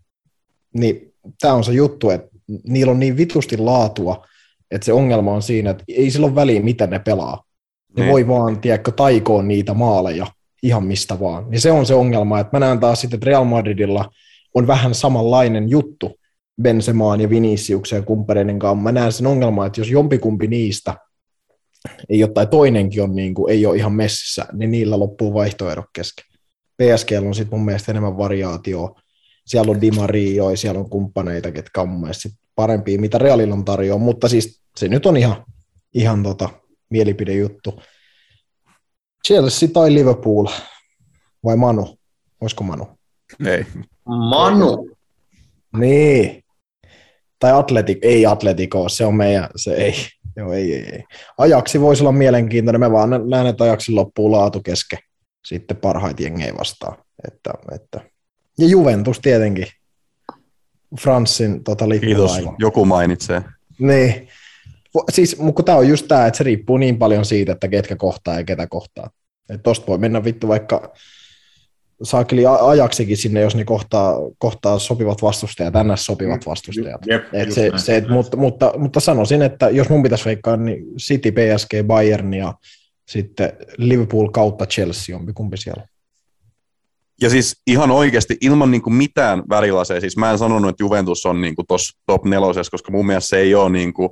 Niin tämä on se juttu, että niillä on niin vitusti laatua, että se ongelma on siinä, että ei sillä ole väliä, miten ne pelaa. Ne niin. voi vaan, tiedätkö, taikoon niitä maaleja ihan mistä vaan. Niin se on se ongelma, että mä näen taas sitten, että Real Madridilla on vähän samanlainen juttu Benzemaan ja Viniciuksen ja kumppaneiden kanssa. Mä näen sen ongelman, että jos jompikumpi niistä ei ole, tai toinenkin on, niin kuin, ei ole ihan messissä, niin niillä loppuu vaihtoehdot kesken. PSG on sitten mun mielestä enemmän variaatioa. Siellä on Di Maria, siellä on kumppaneita, ketkä on mun mielestä parempia, mitä Realilla on tarjoaa, mutta siis se nyt on ihan, ihan tota, mielipidejuttu. Chelsea tai Liverpool, vai Manu? Olisiko Manu? Ei. Manu. Niin. Tai Atletik, ei Atletico, se on meidän, se ei. Joo, ei, ei, ei. Ajaksi voisi olla mielenkiintoinen, me vaan näen, että ajaksi loppuu laatu kesken sitten parhaita jengejä vastaan. Että, että. Ja Juventus tietenkin. Franssin tota, Kiitos, joku mainitsee. Niin. Siis, kun tämä on just tämä, että se riippuu niin paljon siitä, että ketkä kohtaa ja ketä kohtaa. Että tosta voi mennä vittu vaikka saakeli ajaksikin sinne, jos ne kohtaa, kohtaa sopivat vastustajat, ns. sopivat vastustajat. Jep, et se, se, et, mutta, mutta, mutta, sanoisin, että jos mun pitäisi veikkaa, niin City, PSG, Bayern ja sitten Liverpool kautta Chelsea on kumpi siellä. Ja siis ihan oikeasti ilman niin kuin mitään värilaseja, siis mä en sanonut, että Juventus on niin tuossa top nelosessa, koska mun mielestä se ei ole niin kuin,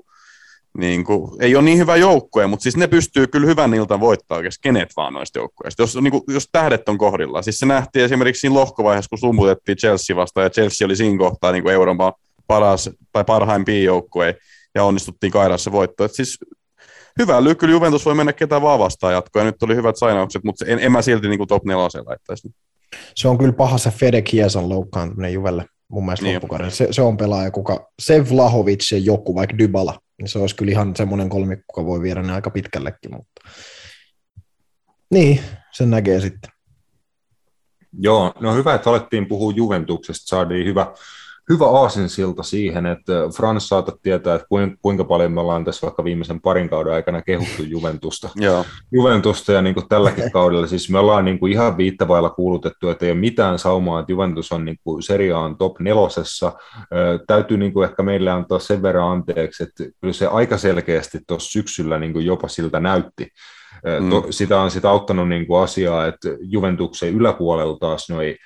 niin kuin, ei ole niin hyvä joukkue, mutta siis ne pystyy kyllä hyvän iltan voittaa oikeasti kenet vaan noista joukkueista, jos, niin kuin, jos tähdet on kohdilla. Siis se nähtiin esimerkiksi siinä lohkovaiheessa, kun sumutettiin Chelsea vastaan, ja Chelsea oli siinä kohtaa niin kuin Euroopan paras tai parhaimpia joukkue, ja onnistuttiin kairassa voitto. Et siis hyvä kyllä Juventus voi mennä ketään vaan vastaan jatkoon, ja nyt oli hyvät sainaukset, mutta en, en mä silti niin kuin top 4 laittaisi. Se on kyllä paha se Fede Kiesan loukkaantuminen Juvelle mun mielestä niin. Se, se, on pelaaja, kuka se Vlahovic ja joku, vaikka Dybala, niin se olisi kyllä ihan semmoinen kolmikko, joka voi viedä ne aika pitkällekin, mutta niin, sen näkee sitten. Joo, no hyvä, että alettiin puhua Juventuksesta, saatiin hyvä, hyvä aasinsilta siihen, että Frans saatat tietää, että kuinka paljon me ollaan tässä vaikka viimeisen parin kauden aikana kehuttu <laughs> Juventusta. Juventusta ja niin kuin tälläkin kaudella, siis me ollaan niin kuin ihan viittavailla kuulutettu, että ei ole mitään saumaa, että Juventus on niin kuin seriaan top nelosessa. Täytyy niin kuin ehkä meille antaa sen verran anteeksi, että kyllä se aika selkeästi tuossa syksyllä niin kuin jopa siltä näytti. Mm. sitä on sitä auttanut niin kuin asiaa, että Juventuksen yläpuolella taas noin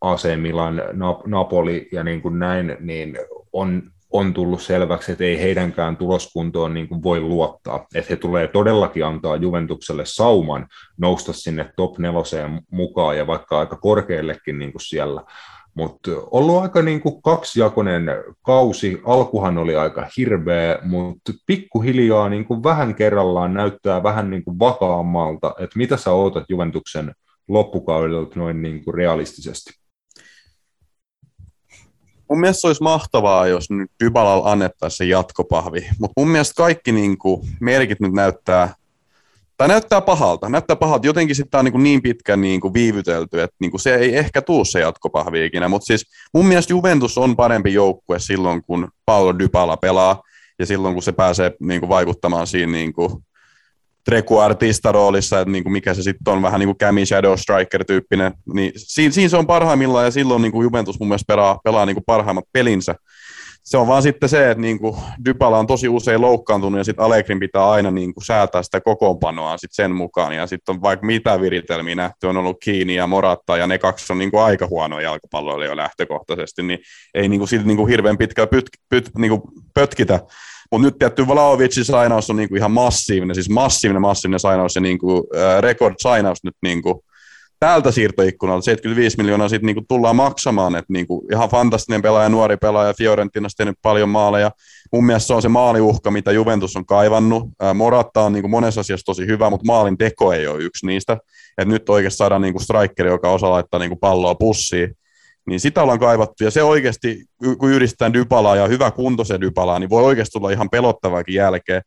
AC Milan, Napoli ja niin kuin näin, niin on, on tullut selväksi, että ei heidänkään tuloskuntoon niin kuin voi luottaa. Että he tulee todellakin antaa Juventukselle sauman nousta sinne top neloseen mukaan ja vaikka aika korkeallekin niin kuin siellä. Mutta ollut aika niin kuin kaksijakoinen kausi. Alkuhan oli aika hirveä, mutta pikkuhiljaa niin kuin vähän kerrallaan näyttää vähän niin kuin vakaammalta. Että mitä sä ootat Juventuksen loppukaudelta noin niin kuin realistisesti? Mun mielestä olisi mahtavaa, jos nyt Dybalal annettaisiin se jatkopahvi, mutta mun mielestä kaikki niin kuin, merkit nyt näyttää, tai näyttää pahalta, näyttää pahalta. Jotenkin sitten on niin, niin pitkän niin kuin viivytelty, että niin kuin se ei ehkä tuu se jatkopahvi ikinä, mutta siis mun mielestä Juventus on parempi joukkue silloin, kun Paolo Dybala pelaa, ja silloin, kun se pääsee niin kuin vaikuttamaan siinä niin kuin Treku artista roolissa, että niin kuin mikä se sitten on, vähän niin kuin Cami Shadow Striker-tyyppinen, niin siinä, siinä, se on parhaimmillaan ja silloin niin kuin Juventus mun mielestä pelaa, pelaa niin kuin parhaimmat pelinsä. Se on vaan sitten se, että niin kuin Dybala on tosi usein loukkaantunut ja sitten Allegrin pitää aina niin kuin säätää sitä kokoonpanoa sit sen mukaan ja sitten on vaikka mitä viritelmiä nähty, on ollut Kiini ja Moratta ja ne kaksi on niin kuin aika huonoja jalkapalloilla jo lähtökohtaisesti, niin ei niin kuin, siitä niin kuin hirveän pitkä pyt, pyt, niin kuin pötkitä mutta nyt tietty Vlaovicin sainaus on niinku ihan massiivinen, siis massiivinen, massiivinen sainaus ja niinku, äh, record sainaus nyt niinku, täältä siirtoikkunalta 75 miljoonaa siitä niinku tullaan maksamaan, että niinku, ihan fantastinen pelaaja, nuori pelaaja, Fiorentinasta tehnyt paljon maaleja. Mun mielestä se on se maaliuhka, mitä Juventus on kaivannut. Äh, Moratta on niinku monessa asiassa tosi hyvä, mutta maalin teko ei ole yksi niistä. Et nyt oikeasti saadaan niinku strikeri, joka osaa laittaa niinku palloa pussiin niin sitä ollaan kaivattu, ja se oikeasti, kun yhdistetään Dybala ja hyvä kunto se Dybala, niin voi oikeasti tulla ihan pelottavaakin jälkeen.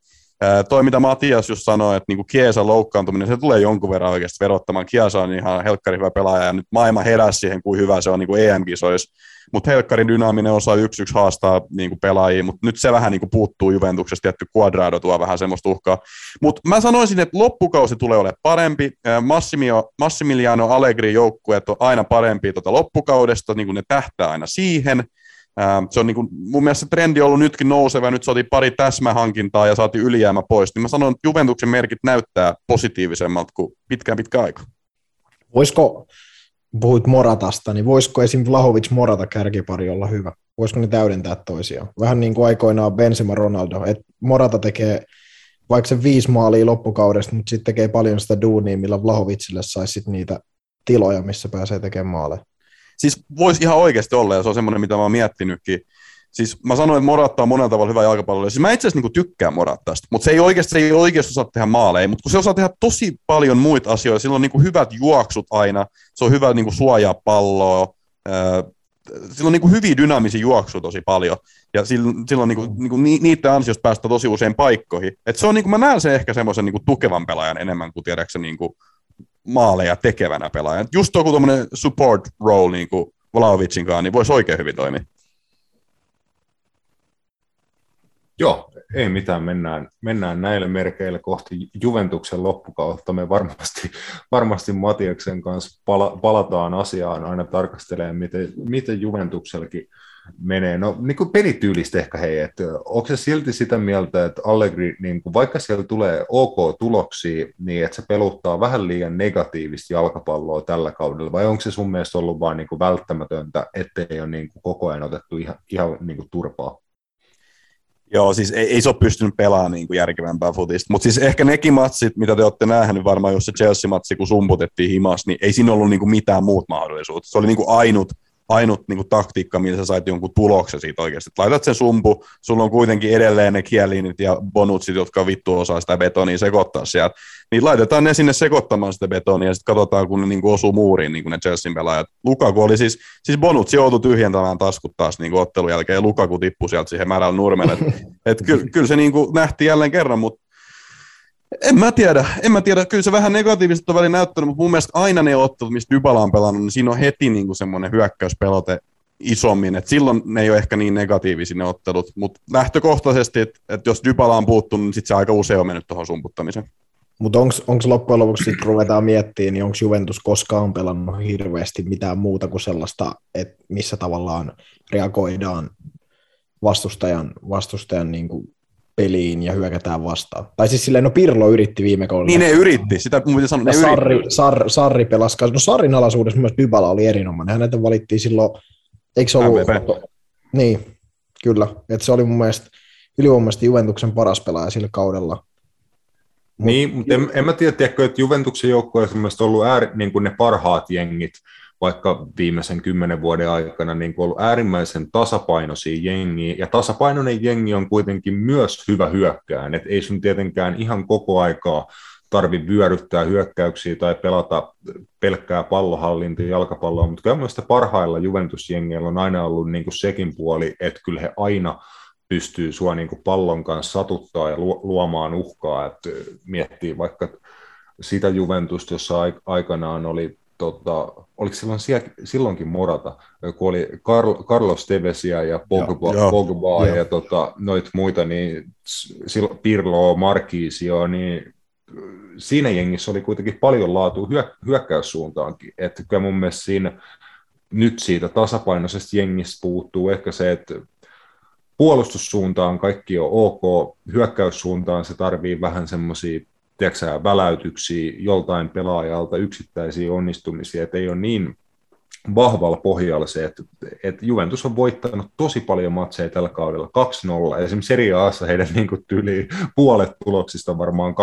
Toi, mitä Matias just sanoi, että niinku Kiesa loukkaantuminen, se tulee jonkun verran oikeasti verottamaan. Kiesa on ihan helkkari hyvä pelaaja, ja nyt maailma heräsi siihen, kuin hyvä se on niinku EM-kisoissa. Mutta helkkarin dynaaminen osa yksi yksi haastaa niinku pelaajia, mutta nyt se vähän niinku puuttuu Juventuksesta, tietty Quadrado tuo vähän semmoista uhkaa. Mutta mä sanoisin, että loppukausi tulee olemaan parempi. Massimio, Massimiliano Allegri joukkueet on aina parempi tuota loppukaudesta, niin kuin ne tähtää aina siihen – se on niin kuin, mun mielestä se trendi on ollut nytkin nouseva, nyt saatiin pari täsmähankintaa ja saatiin ylijäämä pois, niin mä sanon, että Juventuksen merkit näyttää positiivisemmalta kuin pitkään pitkä aika. Voisiko, puhuit Moratasta, niin voisiko esim. Vlahovic Morata kärkipari olla hyvä? Voisiko ne täydentää toisiaan? Vähän niin kuin aikoinaan Benzema Ronaldo, että Morata tekee vaikka se viisi maalia loppukaudesta, mutta sitten tekee paljon sitä duunia, millä Vlahovicille saisi niitä tiloja, missä pääsee tekemään maaleja. Siis voisi ihan oikeasti olla, ja se on semmoinen, mitä mä oon miettinytkin. Siis mä sanoin, että Moratta on monella tavalla hyvä jalkapallo. Siis mä itse asiassa niin tykkään Morattasta, mutta se ei oikeasti, se ei oikeasti osaa tehdä maaleja, mutta kun se osaa tehdä tosi paljon muita asioita, sillä on niin hyvät juoksut aina, se on hyvä niin suojaa palloa, sillä on niin hyviä dynaamisia juoksuja tosi paljon, ja silloin, niin kuin, niin kuin niiden ansiosta päästä tosi usein paikkoihin. Et se on, niin kuin, mä näen sen ehkä semmoisen niin tukevan pelaajan enemmän kuin tiedäksä niin kuin maaleja tekevänä pelaajan. Just joku tuommoinen support role niin kuin Vlaovicin kanssa, niin voisi oikein hyvin toimia. Joo, ei mitään, mennään, mennään näille merkeille kohti Juventuksen loppukautta. Me varmasti, varmasti Matiaksen kanssa pala, palataan asiaan aina tarkastelemaan, miten, miten Juventuksellakin menee. No niin kuin pelityylistä ehkä hei, että onko se silti sitä mieltä, että Allegri, niin kuin vaikka siellä tulee ok tuloksia, niin että se peluttaa vähän liian negatiivista jalkapalloa tällä kaudella, vai onko se sun mielestä ollut vain niin kuin välttämätöntä, ettei ole niin kuin koko ajan otettu ihan, ihan niin kuin turpaa? Joo, siis ei, ei se ole pystynyt pelaamaan niin kuin järkevämpää futista, mutta siis ehkä nekin matsit, mitä te olette nähneet, varmaan jos se Chelsea-matsi, kun sumputettiin himas, niin ei siinä ollut niin kuin mitään muut mahdollisuutta. Se oli niin kuin ainut ainut niin kuin, taktiikka, millä sä sait jonkun tuloksen siitä oikeasti. laitat sen sumpu, sulla on kuitenkin edelleen ne kielinit ja bonutsit, jotka vittu osaa sitä betonia sekoittaa sieltä. Niin laitetaan ne sinne sekoittamaan sitä betonia ja sitten katsotaan, kun ne niin kuin, osuu muuriin, niin kuin ne Chelsean pelaajat. Lukaku oli siis, siis bonutsi joutui tyhjentämään taskut taas niin ottelun jälkeen ja Lukaku tippui sieltä siihen märällä nurmelle. Et, et kyllä, kyllä se niin kuin, nähtiin jälleen kerran, mutta en mä tiedä, en mä tiedä. Kyllä se vähän negatiivisesti on näyttänyt, mutta mun mielestä aina ne ottelut, mistä Dybala on pelannut, niin siinä on heti niin kuin semmoinen hyökkäyspelote isommin, että silloin ne ei ole ehkä niin negatiivisia ne ottelut, mutta lähtökohtaisesti, että, että jos Dybala on puuttunut, niin sitten se aika usein on mennyt tuohon sumputtamiseen. Mutta onko loppujen lopuksi, kun ruvetaan miettimään, niin onko Juventus koskaan pelannut hirveästi mitään muuta kuin sellaista, että missä tavallaan reagoidaan vastustajan, vastustajan niin kuin peliin ja hyökätään vastaan. Tai siis silleen, no Pirlo yritti viime kaudella. Niin ne yritti, sitä muuten sanoa, ne Sarri, Sar, Sarri pelasi, no Sarrin alaisuudessa myös Dybala oli erinomainen, hänet valittiin silloin, eikö se ollut? MVP. Niin, kyllä, että se oli mun mielestä ylivoimaisesti Juventuksen paras pelaaja sillä kaudella. Niin, mutta en, en mä tiedä, tiedätkö, että Juventuksen joukkueessa on ollut ääri, niin kuin ne parhaat jengit, vaikka viimeisen kymmenen vuoden aikana niin ollut äärimmäisen tasapainoisia jengiä, ja tasapainoinen jengi on kuitenkin myös hyvä hyökkään, että ei sun tietenkään ihan koko aikaa tarvi vyöryttää hyökkäyksiä tai pelata pelkkää pallohallintia jalkapalloa, mutta kyllä mielestäni parhailla Juventus-jengeillä on aina ollut niin kuin sekin puoli, että kyllä he aina pystyy sua niin kuin pallon kanssa satuttaa ja luomaan uhkaa, että miettii vaikka sitä Juventusta, jossa aikanaan oli tota, oliko silloin silloinkin Morata, kun oli Carl, Carlos Tevesia ja Pogba, ja, Pogba ja, ja tota, noit muita, niin Pirlo, Marquisio, niin siinä jengissä oli kuitenkin paljon laatua hyö, hyökkäyssuuntaankin. Että kyllä mun mielestä siinä nyt siitä tasapainoisesta jengistä puuttuu ehkä se, että puolustussuuntaan kaikki on ok, hyökkäyssuuntaan se tarvii vähän semmoisia tiedätkö, väläytyksiä joltain pelaajalta, yksittäisiä onnistumisia, että ei ole niin vahvalla pohjalla se, että, että Juventus on voittanut tosi paljon matseja tällä kaudella 2-0. Esimerkiksi Serie Aassa heidän niin kuin puolet tuloksista on varmaan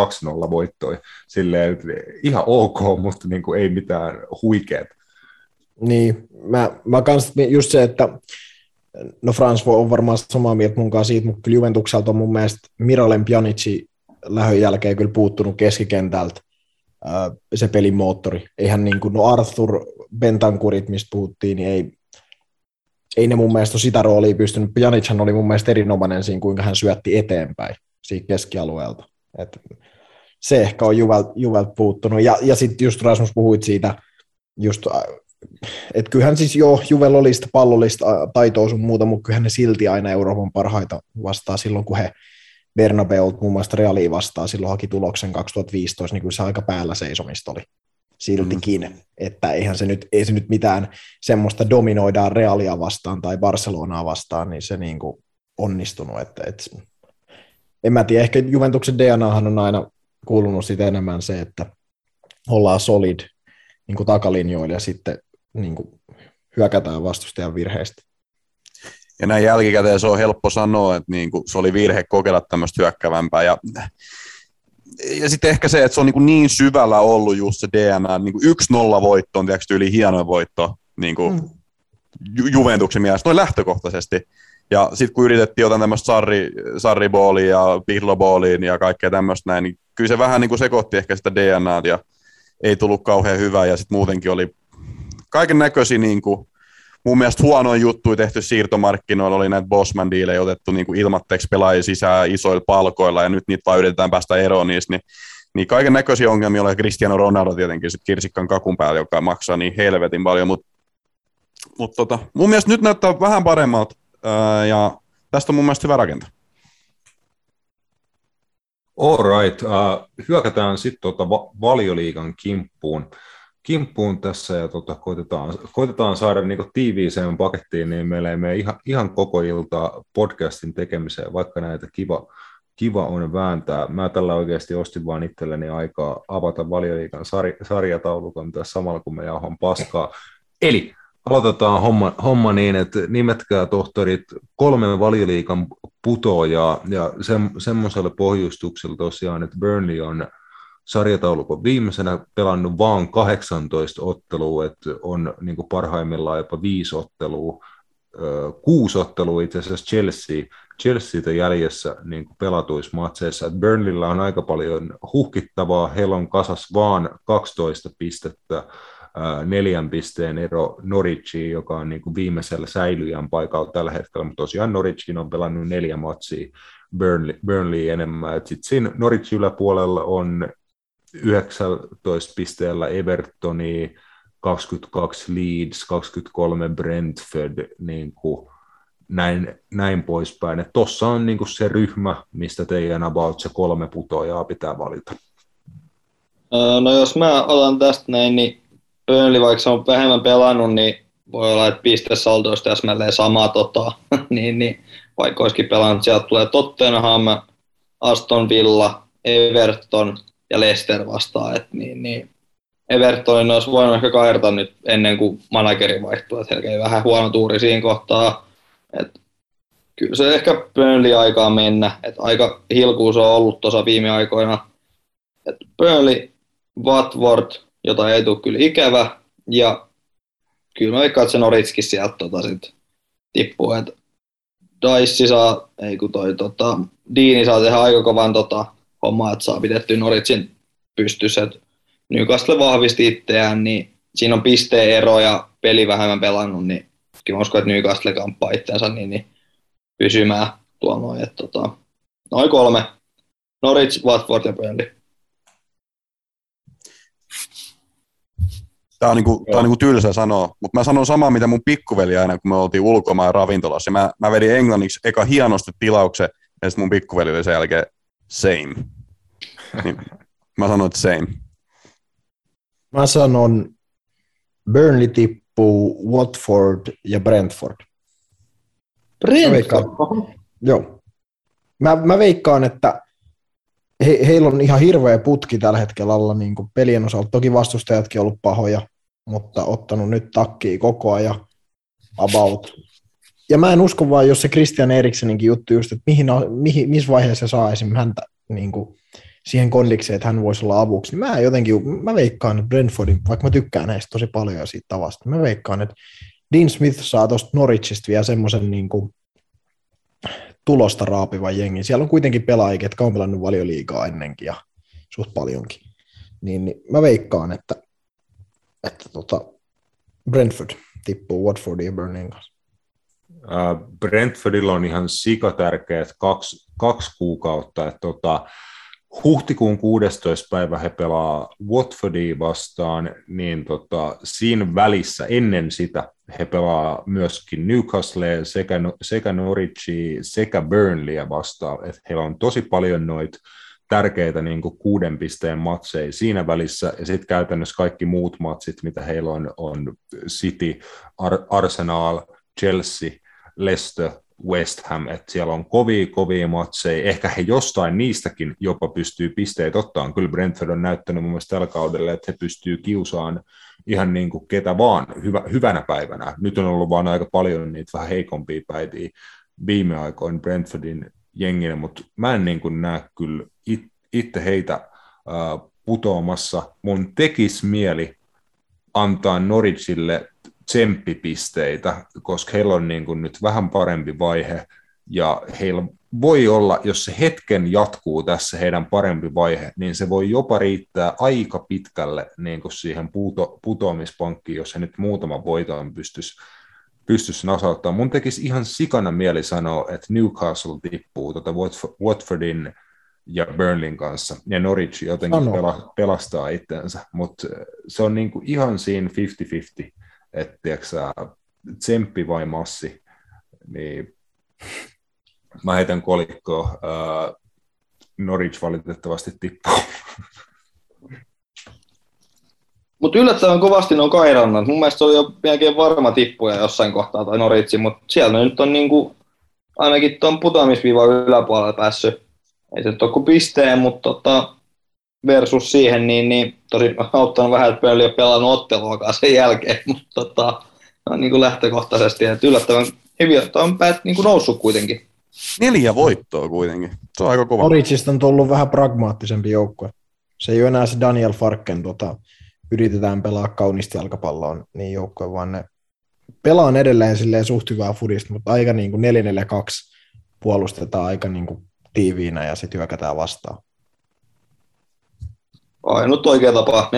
2-0 voittoja. Silleen, ihan ok, mutta niin kuin ei mitään huikeet. Niin, mä, mä kans just se, että no Frans on varmaan samaa mieltä mun kanssa siitä, mutta kyllä Juventukselta on mun mielestä Miralem Pjanici lähön jälkeen kyllä puuttunut keskikentältä se pelin moottori. Eihän niin kuin, no Arthur Bentankurit, mistä puhuttiin, niin ei, ei ne mun mielestä sitä roolia pystynyt. Janichan oli mun mielestä erinomainen siinä, kuinka hän syötti eteenpäin. siitä keskialueelta. Et se ehkä on Juvelt, Juvelt puuttunut. Ja, ja sitten just Rasmus puhuit siitä, just, että kyllähän siis jo Juvel oli sitä pallollista taitoa sun muuta, mutta kyllähän ne silti aina Euroopan parhaita vastaa silloin, kun he Bernabeut muun muassa Realiin vastaa silloin haki tuloksen 2015, niin kyllä se aika päällä seisomista oli siltikin, mm. että eihän se nyt, ei se nyt mitään semmoista dominoidaan Realia vastaan tai Barcelonaa vastaan, niin se niin kuin onnistunut, että, että en mä tiedä, ehkä Juventuksen DNAhan on aina kuulunut sitä enemmän se, että ollaan solid niin kuin takalinjoilla ja sitten niin kuin hyökätään vastustajan virheistä. Ja näin jälkikäteen se on helppo sanoa, että niin kuin se oli virhe kokeilla tämmöistä hyökkävämpää. Ja, ja sitten ehkä se, että se on niin, kuin niin syvällä ollut just se DNA, niin kuin yksi nolla voitto on tietysti yli hieno voitto niin kuin mm. Ju- Juventuksen mielestä, noin lähtökohtaisesti. Ja sitten kun yritettiin jotain tämmöistä sarri, sarribooliin ja pihlobooliin ja kaikkea tämmöistä näin, niin kyllä se vähän niin kuin sekoitti ehkä sitä DNAta ja ei tullut kauhean hyvää ja sitten muutenkin oli kaiken näköisiä niin kuin, mun mielestä huonoin juttu tehty siirtomarkkinoilla, oli näitä Bosman diilejä otettu niin kuin ilmatteeksi pelaajia sisään isoilla palkoilla ja nyt niitä vaan yritetään päästä eroon niistä, niin, niin kaiken näköisiä ongelmia oli Cristiano Ronaldo tietenkin sit kirsikkan kakun päällä, joka maksaa niin helvetin paljon, mutta mut tota, mun mielestä nyt näyttää vähän paremmalta ja tästä on mun mielestä hyvä rakenta. All right. Uh, hyökätään sitten tuota va- valioliigan kimppuun, kimppuun tässä ja tuota, koitetaan, koitetaan saada niinku tiiviiseen pakettiin, niin meillä ei mene ihan, ihan koko ilta podcastin tekemiseen, vaikka näitä kiva, kiva on vääntää. Mä tällä oikeasti ostin vaan itselleni aikaa avata valioliikan sar- sarjataulukon tässä samalla, kun me jauhan paskaa. Eli aloitetaan homma, homma niin, että nimetkää tohtorit kolme valioliikan putoajaa ja se, semmoiselle pohjustuksella tosiaan, että Burnley on sarjataulukon viimeisenä pelannut vain 18 ottelua, että on niin kuin parhaimmillaan jopa viisi ottelua, kuusi ottelua itse asiassa Chelsea, Chelseatä jäljessä niin pelatuissa matseissa. Burnleyllä on aika paljon huhkittavaa, heillä on kasas vaan 12 pistettä, neljän pisteen ero Norwichiin, joka on niin kuin viimeisellä säilyjän paikalla tällä hetkellä, mutta tosiaan Norwichin on pelannut neljä matsia Burnley, Burnley enemmän. Sitten siinä Norwichin yläpuolella on 19 pisteellä Evertoni, 22 Leeds, 23 Brentford, niin kuin näin, näin poispäin. Tuossa on niin kuin se ryhmä, mistä teidän about se kolme putoajaa pitää valita. No jos mä otan tästä näin, niin Burnley, vaikka se on vähemmän pelannut, niin voi olla, että pistesaldo olisi täsmälleen sama, tota, <laughs> niin, niin, vaikka olisikin pelannut, sieltä tulee Tottenham, Aston Villa, Everton ja Leicester vastaan, että niin, niin Evertonin olisi voinut ehkä kairata nyt ennen kuin manageri vaihtuu, että heillä vähän huono tuuri siinä kohtaa, että kyllä se ehkä Burnley aikaa mennä, että aika hilkuus on ollut tuossa viime aikoina, että Burnley, Watford, jota ei tule kyllä ikävä. Ja kyllä mä veikkaan, että se Noritskin sieltä tota sit tippuu. Että Daissi saa, ei kun toi tota, Diini saa tehdä aika kovan tota, hommaa, että saa pidettyä Noritsin pystyssä. Newcastle vahvisti itseään, niin siinä on pisteen ero ja peli vähemmän pelannut, niin kyllä mä uskon, että Newcastle kamppaa itseänsä niin, niin pysymään tuolla noin. Että, tota, noin kolme. Norwich, Watford ja Burnley. Tämä on, niinku, tää on niinku tylsä sanoa, mutta mä sanon samaa, mitä mun pikkuveli aina, kun me oltiin ulkomaan ravintolassa. Mä, mä vedin englanniksi eka hienosti tilauksen, ja sitten mun pikkuveli oli sen jälkeen same. Niin, mä sanon, että same. Mä sanon Burnley tippuu, Watford ja Brentford. Brentford? Joo. Mä, mä veikkaan, että he, heillä on ihan hirveä putki tällä hetkellä alla niin kuin pelien osalta. Toki vastustajatkin on ollut pahoja, mutta ottanut nyt takkiin koko ajan about. Ja mä en usko vaan, jos se Christian Erikseninkin juttu just, että mihin, mihin, missä vaiheessa saa esimerkiksi häntä niin kuin siihen kondikseen, että hän voisi olla avuksi, niin mä jotenkin, mä veikkaan, Brentfordin, vaikka mä tykkään näistä tosi paljon siitä tavasta, mä veikkaan, että Dean Smith saa tuosta Norwichista vielä semmoisen niin kuin tulosta raapiva jengi. Siellä on kuitenkin pelaajia, jotka on pelannut valioliigaa ennenkin ja suht paljonkin. Niin, niin mä veikkaan, että, että tota Brentford tippuu Watfordin ja Burnin kanssa. Brentfordilla on ihan sikatärkeät kaksi, kaksi kuukautta. Että tota, huhtikuun 16. päivä he pelaa Watfordia vastaan, niin tota, siinä välissä ennen sitä he pelaa myöskin Newcastle sekä, sekä Norwichia sekä Burnleyä vastaan. Et heillä on tosi paljon noita tärkeitä niin kuin kuuden pisteen matseja siinä välissä, ja sitten käytännössä kaikki muut matsit, mitä heillä on, on City, Ar- Arsenal, Chelsea, Leicester, West Ham, että siellä on kovia, kovia matseja. Ehkä he jostain niistäkin jopa pystyy pisteet ottaan. Kyllä Brentford on näyttänyt mun tällä kaudella, että he pystyy kiusaan ihan niin kuin ketä vaan hyvä, hyvänä päivänä. Nyt on ollut vaan aika paljon niitä vähän heikompia päiviä viime aikoina Brentfordin jengille, mutta mä en niin kuin näe kyllä it, itse heitä putoamassa. Mun tekis mieli antaa Norwichille tsemppipisteitä, koska heillä on niin kuin nyt vähän parempi vaihe, ja heillä voi olla, jos se hetken jatkuu tässä heidän parempi vaihe, niin se voi jopa riittää aika pitkälle niin kuin siihen puto, putoamispankkiin, jos he nyt muutama voiton pystyisi pystyisi nasauttamaan. Mun tekisi ihan sikana mieli sanoa, että Newcastle tippuu tuota Watfordin ja Burnlin kanssa, ja Norwich jotenkin pela, pelastaa itsensä, mutta se on niinku ihan siinä 50-50, että tiiäksä, tsemppi vai massi, niin mä heitän kolikkoa, uh, Norwich valitettavasti tippuu. Mutta yllättävän kovasti nuo kairannat. Mun mielestä se oli jo melkein varma tippuja jossain kohtaa tai Noritsi, mutta siellä nyt on niinku, ainakin tuon putoamisviivan yläpuolella päässyt. Ei se nyt ole kuin pisteen, mutta tota, versus siihen, niin, niin tosi auttanut vähän, että Burnley on pelannut otteluakaan sen jälkeen, <laughs> mutta tota, no, niin kuin lähtökohtaisesti, että yllättävän hyvin, että on päät niin kuin noussut kuitenkin. Neljä voittoa kuitenkin. Se on aika kova. Norwichista on tullut vähän pragmaattisempi joukkue. Se ei ole enää se Daniel Farken tota, yritetään pelaa kauniisti jalkapalloon niin joukkue, vaan ne pelaan edelleen silleen suht hyvää fudista, mutta aika niin kuin 4-4-2 puolustetaan aika niin kuin tiiviinä ja sitten hyökätään vastaan. Ainut oikea tapa,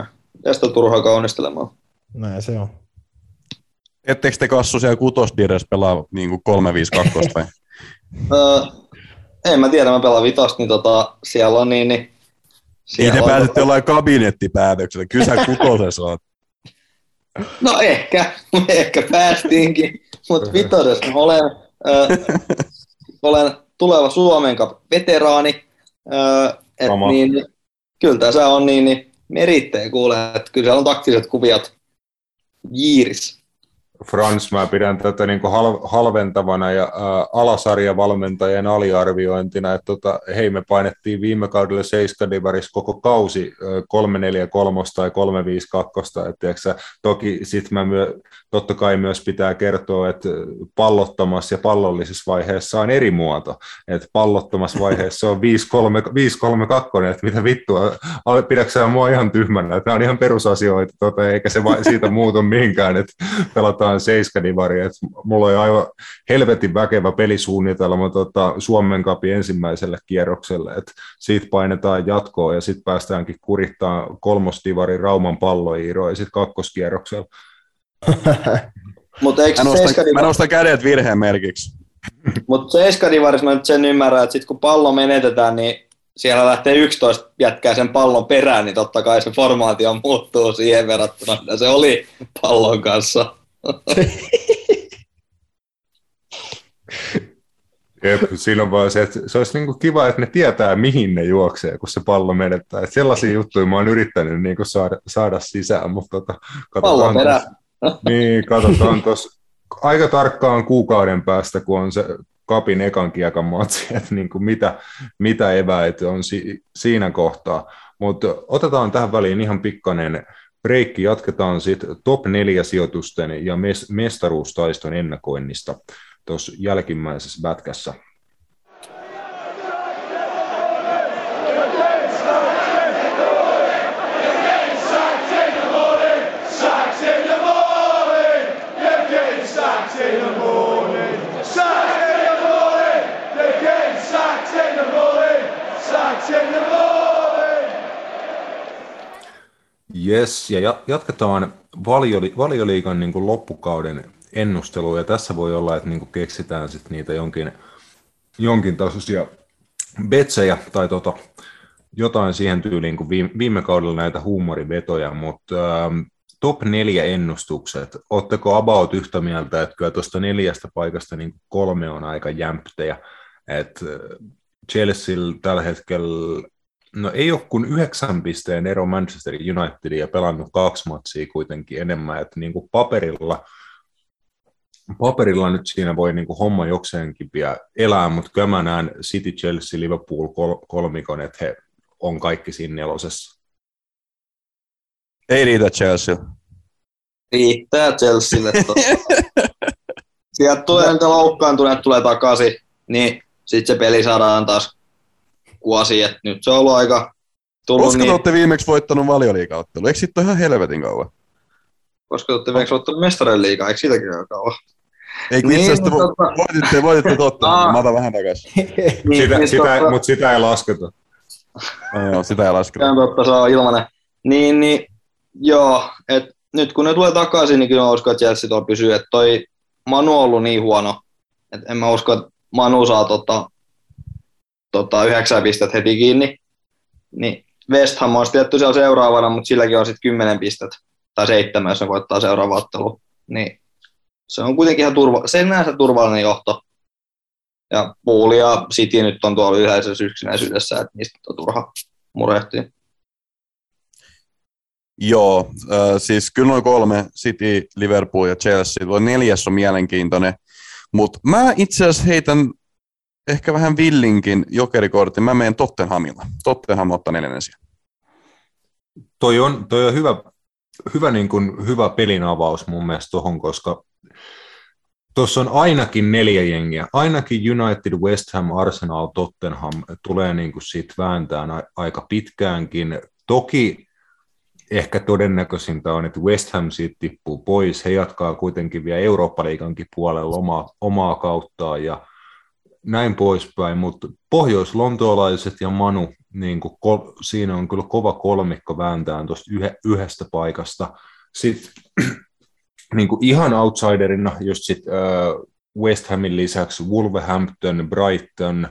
4-4-2. Tästä turhaa kaunistelemaan. Näin se on. Ettekö te kassu siellä kutosdires pelaa niin kuin 3-5-2 vai? <laughs> en mä tiedä, mä pelaan vitosta, niin tota, siellä on niin, niin siellä niin te päätitte jollain kabinettipäätöksellä, kyllä sä kutosessa oot. No ehkä, <laughs> ehkä päästiinkin, mutta vitosessa olen, äh, <laughs> olen tuleva Suomen veteraani, äh, et niin, kyllä tässä on niin, niin merittejä kuulee, että kyllä siellä on taktiset kuviot jiiris. Frans, mä pidän tätä niin kuin hal- halventavana ja ää, alasarjavalmentajien aliarviointina, että tota, hei me painettiin viime kaudella 7 divaris koko kausi 343 tai 352, että toki sit mä myö, totta kai myös pitää kertoa, että pallottomassa ja pallollisessa vaiheessa on eri muoto, että pallottomassa vaiheessa on 532, että mitä vittua, pidäksä mua ihan tyhmänä, että nämä on ihan perusasioita, tota, eikä se va- siitä muutu mihinkään, että pelataan jotain seiskadivari, että mulla oli aivan helvetin väkevä pelisuunnitelma tota, Suomen kapin ensimmäiselle kierrokselle, että siitä painetaan jatkoa ja sitten päästäänkin kurittaa kolmosdivari Rauman palloiiro ja sitten kakkoskierroksella. <laughs> Mutta eikö mä, nostan, mä nostan kädet virheen merkiksi. Mutta seiskadivarissa mä nyt sen ymmärrän, että sitten kun pallo menetetään, niin siellä lähtee 11 jätkää sen pallon perään, niin totta kai se formaatio muuttuu siihen verrattuna, mitä se oli pallon kanssa. <laughs> Jep, siinä on vaan se, että se olisi niin kiva, että ne tietää, mihin ne juoksee, kun se pallo menettää. Että sellaisia juttuja mä oon yrittänyt niin saada, saada sisään, mutta tota, katsotaan, tos, niin, katsotaan tuossa aika tarkkaan kuukauden päästä, kun on se kapin ekan kiekan matsi, <laughs> että niin kuin mitä, mitä eväitä on si, siinä kohtaa. Mutta otetaan tähän väliin ihan pikkainen breikki jatketaan sitten top 4 sijoitusten ja mestaruustaiston ennakoinnista tuossa jälkimmäisessä pätkässä. Yes, ja jatketaan valioli, valioliikan niin kuin loppukauden ennustelua, ja tässä voi olla, että niinku keksitään sit niitä jonkin, jonkin tasoisia betsejä tai tota, jotain siihen tyyliin kuin viime, viime kaudella näitä huumorivetoja, mutta ähm, top neljä ennustukset. Oletteko about yhtä mieltä, että kyllä tuosta neljästä paikasta niin kolme on aika jämptejä. että äh, Chelsea tällä hetkellä, no ei ole kuin yhdeksän pisteen ero Manchester Unitedin ja pelannut kaksi matsia kuitenkin enemmän, että niin kuin paperilla, paperilla nyt siinä voi niin kuin homma jokseenkin vielä elää, mutta kyllä mä näen City, Chelsea, Liverpool kol- kolmikon, että he on kaikki siinä nelosessa. Ei riitä Chelsea. Riittää Chelsealle. <laughs> Sieltä tulee niitä loukkaantuneet tulee takaisin, niin sitten se peli saadaan taas kuosi, että nyt se on ollut aika tullut Koska niin... te olette viimeksi voittanut valioliikaottelu? Eikö sitten ole ihan helvetin kauan? Koska te olette viimeksi voittanut mestarien liigaa, eikö siitäkin ole kauan? Ei, niin, itse asiassa mutta... voititte, voititte totta, mä otan vähän takaisin. <laughs> niin, sitä, niin, sitä, totta... Mutta sitä ei lasketa. no, joo, sitä ei lasketa. On totta, se on ilmanen. Niin, niin joo, et nyt kun ne tulee takaisin, niin kyllä mä uskon, että Chelsea tuolla pysyy. Että toi Manu on ollut niin huono, että en mä usko, että Manu saa tota, tota, yhdeksän pistettä heti kiinni. Niin West Ham olisi tietty siellä seuraavana, mutta silläkin on sitten kymmenen pistettä tai seitsemän, jos ne voittaa seuraava ottelu. Niin se on kuitenkin ihan turva, sen näensä turvallinen johto. Ja Pool ja City nyt on tuolla yleisessä yksinäisyydessä, että niistä on turha murehtia. Joo, äh, siis kyllä noin kolme, City, Liverpool ja Chelsea. Tuo neljäs on mielenkiintoinen. Mutta mä itse asiassa heitän ehkä vähän villinkin jokerikortin. Mä menen Tottenhamilla. Tottenham ottaa neljännen sijaan. Toi on, toi on hyvä, hyvä, niin kuin, hyvä pelin avaus mun mielestä tuohon, koska tuossa on ainakin neljä jengiä. Ainakin United, West Ham, Arsenal, Tottenham tulee niin kuin siitä vääntään aika pitkäänkin. Toki ehkä todennäköisintä on, että West Ham siitä tippuu pois. He jatkaa kuitenkin vielä Eurooppa-liigankin puolella omaa, omaa kauttaan ja näin poispäin, mutta pohjois-lontoolaiset ja Manu, niin kuin kol, siinä on kyllä kova kolmikko vääntään tuosta yhe, yhdestä paikasta. Sitten <clears throat> niin kuin ihan outsiderina just sit, uh, West Hamin lisäksi Wolverhampton, Brighton,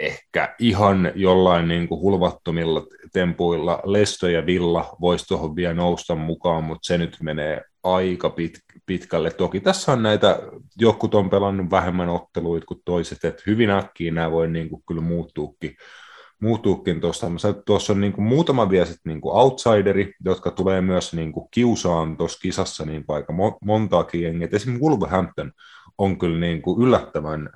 ehkä ihan jollain niin kuin hulvattomilla tempuilla Lesto ja Villa voisi tuohon vielä nousta mukaan, mutta se nyt menee aika pit, pitkälle. Toki tässä on näitä, jokut on pelannut vähemmän otteluita kuin toiset, että hyvin äkkiä nämä voi niin kuin kyllä muuttuukin, muuttuukin tuossa. Tuossa on niin kuin muutama vielä sit niin kuin outsideri, jotka tulee myös niin kuin kiusaan tuossa kisassa niin aika montaakin jengiä. Esimerkiksi Wolverhampton on kyllä niin kuin yllättävän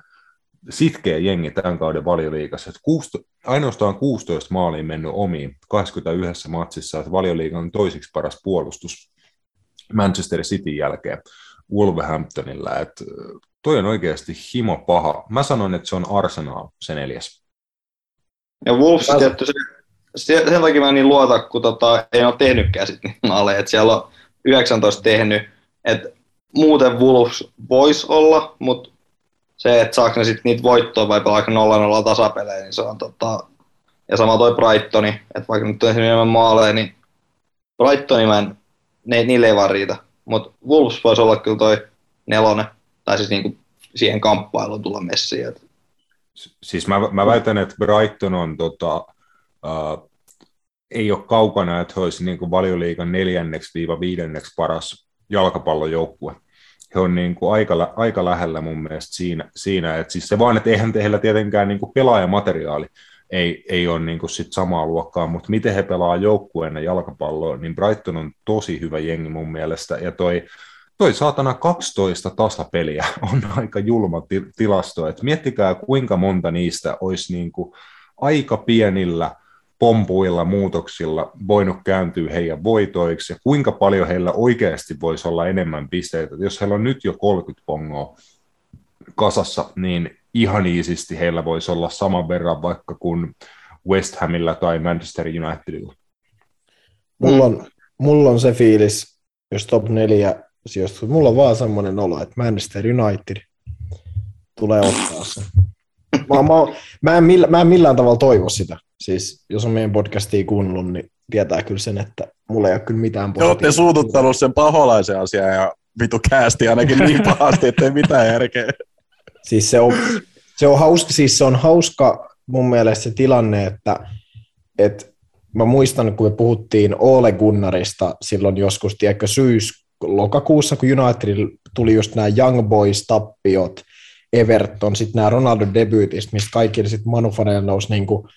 sitkeä jengi tämän kauden valioliikassa. 16, ainoastaan 16 maaliin mennyt omiin 21 matsissa, että valioliigan toisiksi paras puolustus Manchester Cityn jälkeen Wolverhamptonilla. Että toi on oikeasti himo paha. Mä sanon, että se on Arsenal, se neljäs. Ja Wolves mä... tietty, se, sen takia mä niin luota, kun tota, ei ole tehnytkään sit niin maaleja, että siellä on 19 tehnyt, että muuten Wolves voisi olla, mutta se, että saako ne sitten niitä voittoa vai pelaako 0-0 tasapelejä, niin se on tota, ja sama toi Brightoni, että vaikka nyt on enemmän maaleja, niin Brightoni mä en, ne, niille ei vaan riitä. Mutta Wolves voisi olla kyllä toi nelonen, tai siis niinku siihen kamppailuun tulla messiin. Et. Siis mä, mä väitän, että Brighton on tota, uh, ei ole kaukana, että he olisi niin valioliikan neljänneksi viiva viidenneksi paras jalkapallojoukkue he on niin kuin aika, aika lähellä mun mielestä siinä, siinä että siis se vaan, että eihän heillä tietenkään niin kuin pelaajamateriaali ei, ei ole niin kuin sit samaa luokkaa, mutta miten he pelaa joukkueena jalkapalloa, niin Brighton on tosi hyvä jengi mun mielestä, ja toi, toi saatana 12 tasapeliä <laughs> on aika julma tilasto, että miettikää kuinka monta niistä olisi niin kuin aika pienillä pompuilla muutoksilla voinut kääntyä heidän voitoiksi. Ja kuinka paljon heillä oikeasti voisi olla enemmän pisteitä. Jos heillä on nyt jo 30 pongoa kasassa, niin ihan iisisti heillä voisi olla saman verran vaikka kuin West Hamilla tai Manchester Unitedilla. Mulla on, mulla on se fiilis, jos top 4 sijoistuu. Mulla on vaan semmoinen olo, että Manchester United tulee ottaa sen. Mä, mä, mä, en millä, mä en millään tavalla toivo sitä. Siis jos on meidän podcastia kuunnellut, niin tietää kyllä sen, että mulla ei ole kyllä mitään positiivista. Te olette suututtanut sen paholaisen asian ja vitu käästi ainakin niin pahasti, ettei mitään järkeä. Siis se on, se on hauska, siis se on hauska mun mielestä se tilanne, että, että mä muistan, kun me puhuttiin Ole Gunnarista silloin joskus, tiedätkö, syys, lokakuussa, kun United tuli just nämä Young Boys-tappiot, Everton, sitten nämä Ronaldo debyytistä, mistä kaikki sitten Manufaneille nousi niin kuin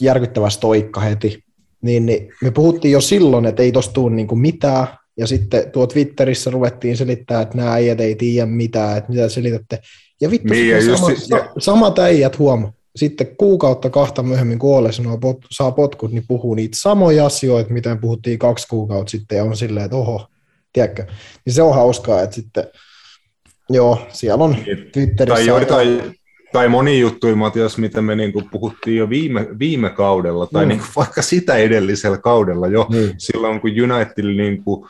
järkyttävä stoikka heti, niin, niin me puhuttiin jo silloin, että ei tosta tule niin mitään, ja sitten tuo Twitterissä ruvettiin selittää, että nämä äijät ei tiedä mitään, että mitä selitätte. Ja vittu, niin, sama, just, sa, samat äijät huomaa sitten kuukautta kahta myöhemmin, kun Ole sanoo, pot, saa potkut, niin puhuu niitä samoja asioita, mitä puhuttiin kaksi kuukautta sitten, ja on silleen, että oho, tiedätkö? Niin se on hauskaa, että sitten, joo, siellä on niin. Twitterissä... Tai, tai, tai moni juttu, Matias, mitä me niin puhuttiin jo viime, viime kaudella, tai mm. niin vaikka sitä edellisellä kaudella jo, mm. silloin kun United niin kuin,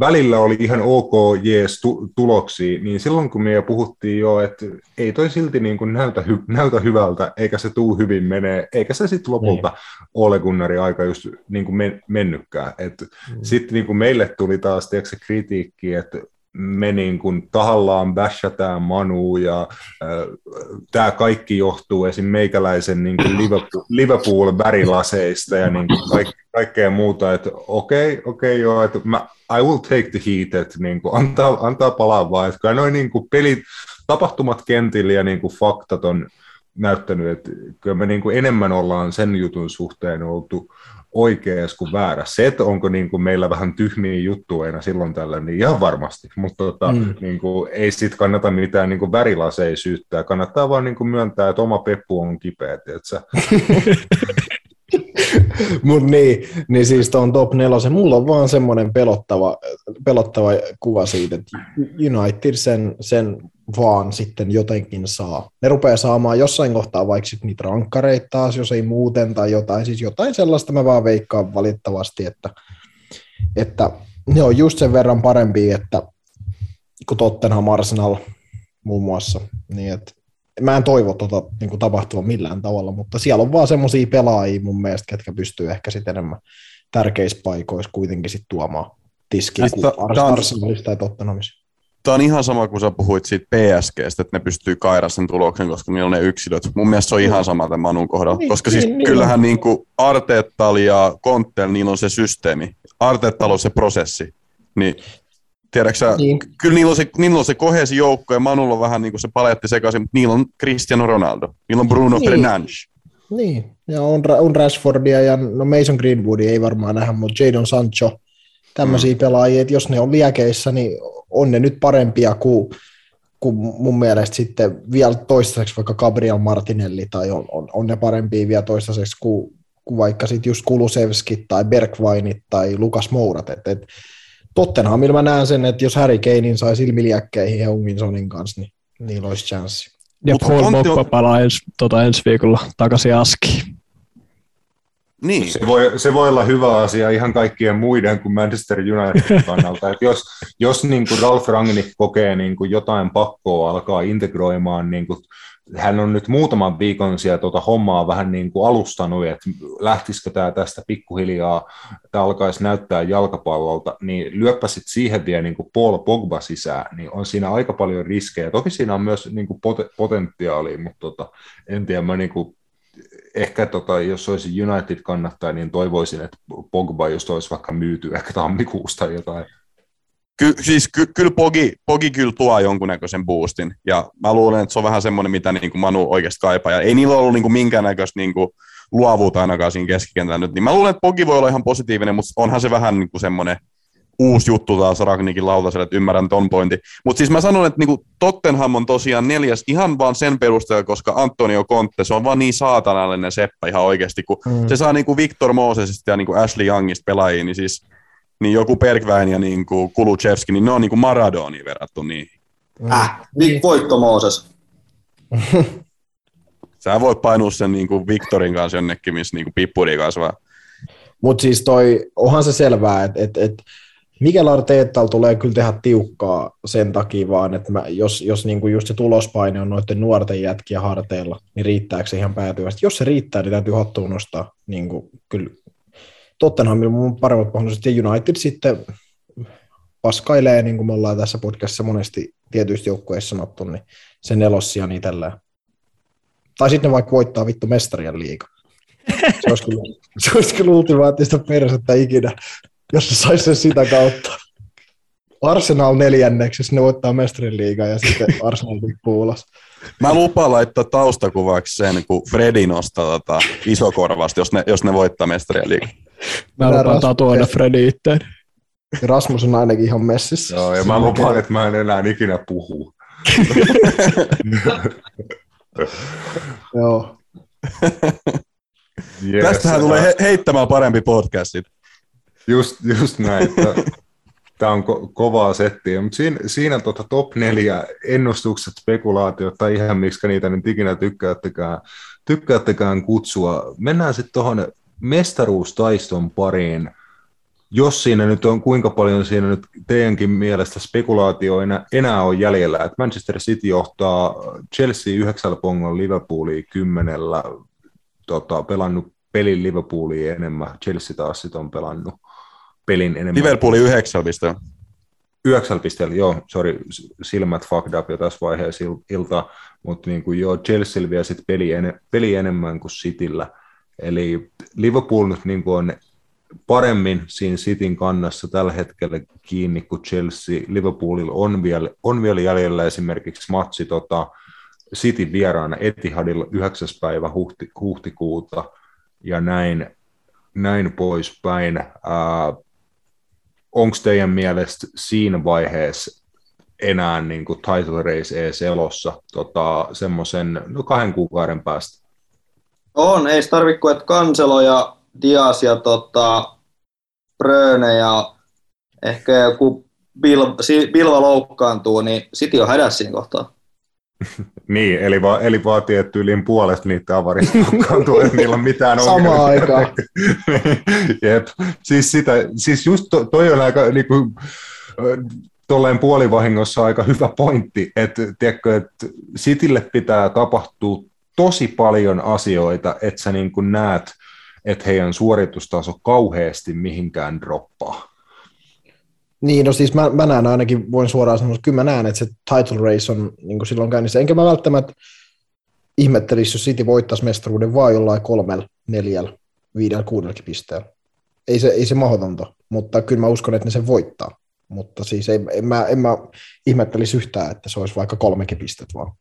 välillä oli ihan ok jees tu- tuloksia, niin silloin kun me jo puhuttiin jo, että ei toi silti niin kuin näytä, hy- näytä hyvältä, eikä se tuu hyvin menee, eikä se sitten lopulta niin. Ole Gunnari aika just niin kuin men- mennytkään. Mm. Sitten niin kuin meille tuli taas tiedätkö, kritiikki, että me niin kuin tahallaan bashataan Manu ja äh, tämä kaikki johtuu esim. meikäläisen niin kuin Liverpool, Liverpool värilaseista ja niin kuin kaik, kaikkea muuta, että okei, okay, okei okay, joo, että mä, I will take the heat, että niin kuin antaa, antaa palaa vaan, että noin niin kuin pelit, tapahtumat kentillä ja niin kuin faktat on näyttänyt, että kyllä me niin kuin enemmän ollaan sen jutun suhteen oltu oikeassa kuin väärä. Se, että onko niin kuin meillä vähän tyhmiä juttuja aina silloin tällä, niin ihan varmasti, mutta tota, mm. niin kuin, ei sitten kannata mitään niin kuin värilaseja syyttää, kannattaa vaan niin kuin myöntää, että oma peppu on kipeä, <laughs> Mut niin, niin siis tuon top nelosen, mulla on vaan semmoinen pelottava, pelottava kuva siitä, että United sen, sen vaan sitten jotenkin saa. Ne rupeaa saamaan jossain kohtaa vaikka sitten niitä rankkareita taas, jos ei muuten tai jotain, siis jotain sellaista mä vaan veikkaan valittavasti, että, että ne on just sen verran parempi, että kuin Tottenham Arsenal muun muassa, niin että mä en toivo tuota niin tapahtua millään tavalla, mutta siellä on vaan semmoisia pelaajia mun mielestä, ketkä pystyy ehkä sitten enemmän tärkeissä paikoissa kuitenkin sitten tuomaan tiskiä kuin Arsenalista tai Tottenhamissa. Tämä on ihan sama kuin sä puhuit siitä PSGstä, että ne pystyy kaira sen tuloksen, koska niillä on ne yksilöt. Mun mielestä se on ihan sama tämän Manun kohdalla, niin, koska siis niin, siis kyllähän niin. niin Arteettal ja Konttel, niillä on se systeemi. Arteettal on se prosessi. Niin Tiedätkö niin. kyllä niillä on se, niillä on se kohesi joukko ja Manulla on vähän niin kuin se paletti sekaisin, mutta niillä on Cristiano Ronaldo, niillä on Bruno niin. Fernandes. Niin, ja on, on Rashfordia ja no Mason Greenwoodia ei varmaan nähdä, mutta Jadon Sancho, tämmöisiä mm. pelaajia, että jos ne on liekeissä, niin on ne nyt parempia kuin, kuin mun mielestä sitten vielä toistaiseksi vaikka Gabriel Martinelli tai on, on, on ne parempia vielä toistaiseksi kuin, kuin vaikka sitten just Kulusevski tai Bergwinit tai Lukas Mourat, että et, Tottenhamilla mä näen sen, että jos Harry Kanein sai silmiliäkkeihin Heung-Min kanssa, niin niillä olisi chanssi. Ja Mut Paul Pogba palaa ens, tota, ensi viikolla takaisin Askiin. Niin. Se, voi, se voi olla hyvä asia ihan kaikkien muiden kuin Manchester United kannalta. Et jos jos niin kuin Ralf Rangnick kokee niin kuin jotain pakkoa alkaa integroimaan niin kuin hän on nyt muutaman viikon siellä tuota hommaa vähän niin kuin alustanut, että lähtisikö tämä tästä pikkuhiljaa, että alkaisi näyttää jalkapallolta, niin lyöppäsit siihen vielä niin kuin Paul Pogba sisään, niin on siinä aika paljon riskejä. Toki siinä on myös niin kuin pot- potentiaalia, mutta tota, en tiedä, mä niin kuin, ehkä tota, jos olisi United kannattaa, niin toivoisin, että Pogba just olisi vaikka myyty ehkä tammikuusta jotain. Ky, siis ky, kyllä Pogi, Pogi kyllä tuo jonkunnäköisen boostin, ja mä luulen, että se on vähän semmoinen, mitä niin kuin Manu oikeasti kaipaa, ja ei niillä ollut niin kuin minkäännäköistä niin kuin luovuutta ainakaan siinä keskikentällä nyt, niin mä luulen, että Pogi voi olla ihan positiivinen, mutta onhan se vähän niin kuin semmoinen uusi juttu taas Ragnikin lautaselle, että ymmärrän ton pointin. Mutta siis mä sanon, että niinku Tottenham on tosiaan neljäs ihan vaan sen perusteella, koska Antonio Conte, se on vaan niin saatanallinen seppä ihan oikeasti, kun mm. se saa niinku Victor Mosesista ja niinku Ashley Youngista pelaajia, niin siis niin joku Bergwijn ja niin kuin Kuluchevski, niin ne on niin kuin Maradoniin verrattu niihin. Äh, Nick Voitto Mooses. <laughs> Sä voit painua sen niin kuin Victorin kanssa jonnekin, missä niin kuin pippuri kasvaa. Mutta siis toi, onhan se selvää, että et, et Mikel Arteettalla tulee kyllä tehdä tiukkaa sen takia vaan, että mä, jos, jos niinku just se tulospaine on noiden nuorten jätkiä harteilla, niin riittääkö se ihan päätyvästi? Jos se riittää, niin täytyy hattuun nostaa niin kuin, kyllä Tottenhamilla mun paremmat mahdollisuudet ja United sitten paskailee, niin kuin me ollaan tässä podcastissa monesti tietyistä joukkueissa sanottu, niin se nelossia niin tällä. Tai sitten vaikka voittaa vittu mestarien liiga. Se olisi kyllä, <laughs> se olisi kyllä ultimaattista persettä ikinä, jos se saisi sen sitä kautta. Arsenal neljänneksi, jos ne voittaa mestarien liigaa ja sitten Arsenal tippuu ulos. Mä lupaan laittaa taustakuvaksi sen, kun Fredi nostaa tota isokorvasta, jos ne, jos ne voittaa mestarien liigaa. Mä lupaan tatuoida Fredi itteen. Rasmus on ainakin ihan messissä. Joo, ja mä lupaan, että mä en enää ikinä puhu. <laughs> Joo. Yes, Tästähän tulee he- heittämään parempi podcastit. Just, just näin. Tämä on ko- kovaa settiä, mutta siinä, siinä tota top neljä ennustukset, spekulaatiot tai ihan miksi niitä nyt ikinä tykkäättekään, tykkäättekään kutsua. Mennään sitten tuohon mestaruustaiston pariin. Jos siinä nyt on, kuinka paljon siinä nyt teidänkin mielestä spekulaatio enää, on jäljellä, että Manchester City johtaa Chelsea yhdeksällä pongolla Liverpoolia kymmenellä, tota, pelannut pelin Liverpoolia enemmän, Chelsea taas sit on pelannut pelin enemmän. Liverpooli yhdeksällä pisteellä. Yhdeksällä pisteellä, joo, sorry, silmät fucked up jo tässä vaiheessa iltaa, mutta niin kuin joo, Chelsea vie sitten peli, en, peli enemmän kuin Cityllä, eli Liverpool nyt niin kuin on paremmin siinä Cityn kannassa tällä hetkellä kiinni kuin Chelsea. Liverpoolilla on vielä, on vielä jäljellä esimerkiksi matsi tota, City vieraana Etihadilla 9. päivä huhti, huhtikuuta ja näin, näin poispäin. Onko teidän mielestä siinä vaiheessa enää niin kuin title race ees elossa tota, semmoisen no kahden kuukauden päästä? On, ei tarvitse kuin, että Kanselo ja Dias ja tota, Bröne ja ehkä joku Bilva, Bilva loukkaantuu, niin City on hädässä siinä kohtaa. <laughs> niin, eli, va, eli vaatii, että tyyliin puolesta niitä avarista loukkaantuu, <laughs> että niillä on mitään ongelmia. Samaan aikaan. <laughs> Jep, siis, sitä, siis just to, toi on aika niin kuin, tolleen puolivahingossa aika hyvä pointti, että, tiedätkö, että Citylle pitää tapahtua tosi paljon asioita, että sä niin kuin näet – että heidän suoritustaso kauheasti mihinkään droppaa. Niin, no siis mä, mä näen ainakin, voin suoraan sanoa, että kyllä mä näen, että se title race on niin silloin käynnissä. Enkä mä välttämättä ihmettelisi, jos City voittaisi mestaruuden vaan jollain kolmella, neljällä, viidellä, kuudellakin pisteellä. Ei se, ei se mahdotonta, mutta kyllä mä uskon, että ne sen voittaa. Mutta siis ei, en, mä, en mä ihmettelisi yhtään, että se olisi vaikka kolmekin pistet vaan.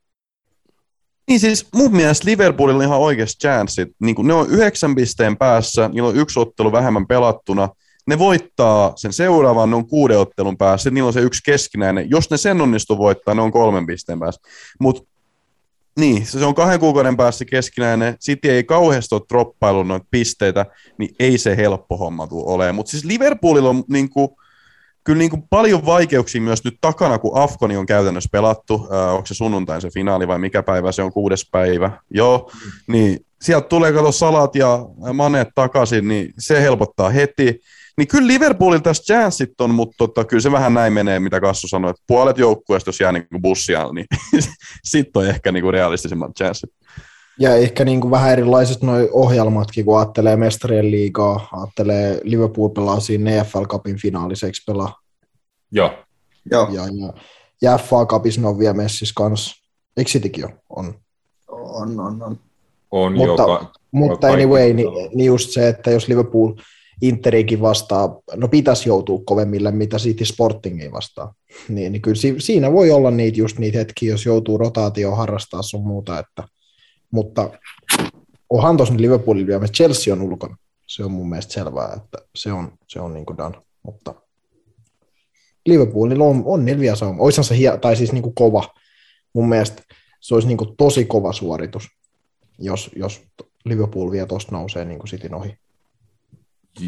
Niin siis mun mielestä Liverpoolilla on ihan oikeasti chanssit. Niin ne on yhdeksän pisteen päässä, niillä on yksi ottelu vähemmän pelattuna. Ne voittaa sen seuraavan, ne on kuuden ottelun päässä, niillä on se yksi keskinäinen. Jos ne sen onnistu voittaa, ne on kolmen pisteen päässä. Mutta niin, se on kahden kuukauden päässä keskinäinen. City ei kauheasti ole droppailut noita pisteitä, niin ei se helppo homma tule olemaan. Mutta siis Liverpoolilla on niin kuin, kyllä niin kuin paljon vaikeuksia myös nyt takana, kun Afkoni on käytännössä pelattu. Äh, onko se sunnuntain se finaali vai mikä päivä se on, kuudes päivä? Joo, niin sieltä tulee kato salat ja maneet takaisin, niin se helpottaa heti. Niin kyllä Liverpoolilla tässä chanssit on, mutta tota, kyllä se vähän näin menee, mitä Kassu sanoi, että puolet joukkueesta, jos jää niin <laughs> bussia, niin sitten on ehkä niin kuin realistisemmat chanssit. Ja ehkä niin kuin vähän erilaiset nuo ohjelmatkin, kun ajattelee mestarien liigaa, ajattelee Liverpool pelaa siinä EFL Cupin finaaliseksi pelaa. Joo. Joo. Ja, ja, ja FA Cupissa on vielä messissä kanssa. Eikö Citykin jo? On. On, on, on. On mutta, joka, mutta anyway, niin, niin just se, että jos Liverpool Interikin vastaa, no pitäisi joutua kovemmille, mitä City Sportingiin vastaa. Niin, niin kyllä siinä voi olla niitä just niitä hetkiä, jos joutuu rotaatioon harrastaa sun muuta, että mutta onhan tuossa Liverpoolin vielä, Chelsea on ulkona. Se on mun mielestä selvää, että se on, se on niin kuin done. Mutta Liverpoolilla on, on neljä sauma. Oishan se hie, tai siis niin kuin kova. Mun mielestä se olisi niin kuin tosi kova suoritus, jos, jos Liverpool vielä tuosta nousee niin kuin Cityn ohi.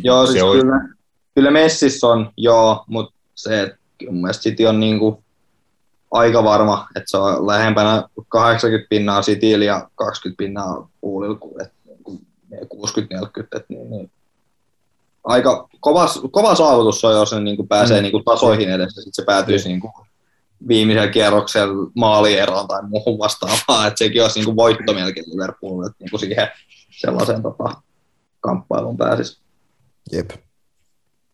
Joo, siis olisi... kyllä, kyllä Messissä on, joo, mutta se, että mun mielestä City on niin kuin aika varma, että se on lähempänä 80 pinnaa Cityllä ja 20 pinnaa Puulilla, että 60-40, niin, niin, aika kova, kova saavutus on, jos ne niin kuin pääsee mm. niin kuin tasoihin edes, ja sitten se päätyisi mm. niin kuin viimeisellä kierroksella maalieroon tai muuhun vastaavaan, että sekin olisi niin kuin voitto melkein Liverpoolille, että niin kuin siihen sellaiseen tota, kamppailuun pääsisi. Jep.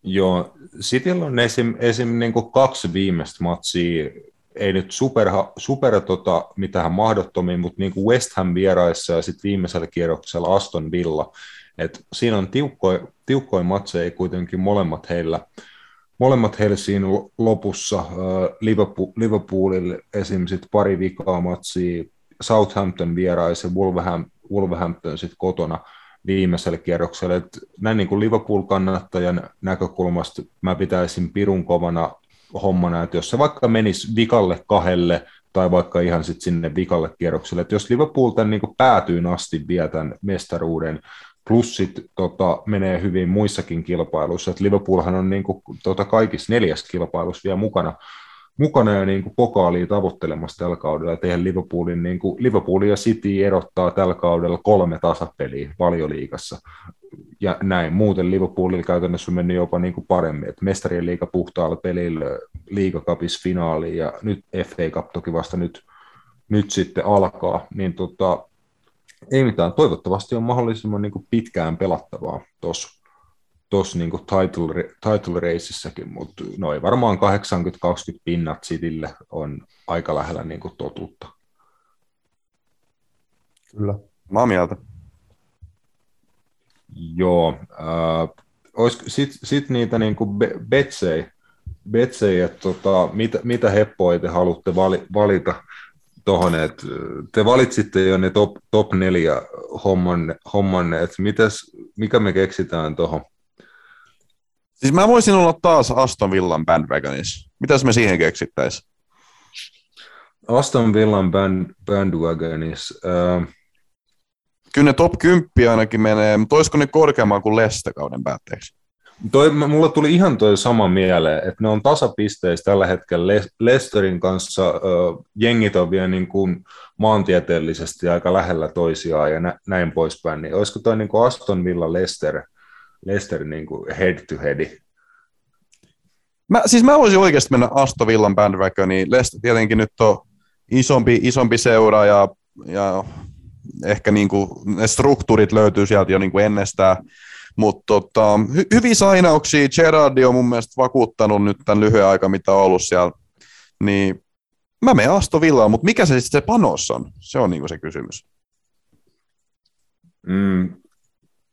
Joo, Cityllä on esim, esim niin kuin kaksi viimeistä matsia, ei nyt super, super tota, mitään mahdottomia, mutta niin kuin West Ham vieraissa ja sitten viimeisellä kierroksella Aston Villa. Et siinä on tiukkoja, tiukkoja matseja kuitenkin molemmat heillä, molemmat heillä siinä lopussa. Liverpool, Liverpoolille esim. Sit pari vikaa matsia, Southampton vieraissa ja Wolverhampton, Wolverhampton sitten kotona – viimeiselle kierrokselle. Et näin niin kuin Liverpool-kannattajan näkökulmasta mä pitäisin pirun kovana hommana, että jos se vaikka menisi vikalle kahdelle tai vaikka ihan sit sinne vikalle kierrokselle, että jos Liverpool tämän niin päätyy asti vie tämän mestaruuden, plus sit, tota, menee hyvin muissakin kilpailuissa, että Liverpoolhan on niin kuin, tota, kaikissa neljäs kilpailussa vielä mukana, mukana ja niin kuin pokaalia tavoittelemassa tällä kaudella. Et eihän Liverpoolin, niin kuin, Liverpool ja City erottaa tällä kaudella kolme tasapeliä valioliigassa. Ja näin. Muuten Liverpoolilla käytännössä on mennyt jopa niin kuin paremmin. Et mestarien liiga puhtaalla pelillä, liigakapis finaali ja nyt FA Cup toki vasta nyt, nyt sitten alkaa. Niin tota, ei mitään. Toivottavasti on mahdollisimman niin kuin pitkään pelattavaa tuossa tuossa niin title, title raceissäkin, mutta noin varmaan 80-20 pinnat Citylle on aika lähellä niin kuin totuutta. Kyllä. Mä oon mieltä. Joo. Äh, Sitten sit niitä niin kuin betsejä, betsejä että tota, mitä, mitä heppoja te haluatte vali, valita tuohon, että te valitsitte jo ne top, top neljä hommanne, hommanne että mitäs, mikä me keksitään tuohon Siis mä voisin olla taas Aston Villan bandwagonissa. Mitäs me siihen keksittäisiin? Aston Villan band, bandwagonissa. Uh... Kyllä ne top 10 ainakin menee, mutta olisiko ne korkeamman kuin Leste kauden päätteeksi? Toi, mulla tuli ihan toi sama mieleen, että ne on tasapisteissä tällä hetkellä Lesterin kanssa. Uh, jengit on vielä niin kuin maantieteellisesti aika lähellä toisiaan ja nä, näin poispäin. Niin olisiko toi niin kuin Aston Villa Lester – Leicester niin kuin head to head. Mä, siis mä voisin oikeasti mennä Aston Villan bandwagoniin. Leicester tietenkin nyt on isompi, isompi seura ja, ja ehkä niin kuin ne struktuurit löytyy sieltä jo niin kuin ennestään. Mutta tota, hy, hyviä sainauksia. Gerardi on mun mielestä vakuuttanut nyt tämän lyhyen aika, mitä on ollut siellä. Niin mä menen Aston Villaan, mutta mikä se sitten se panos on? Se on niin se kysymys. Mm,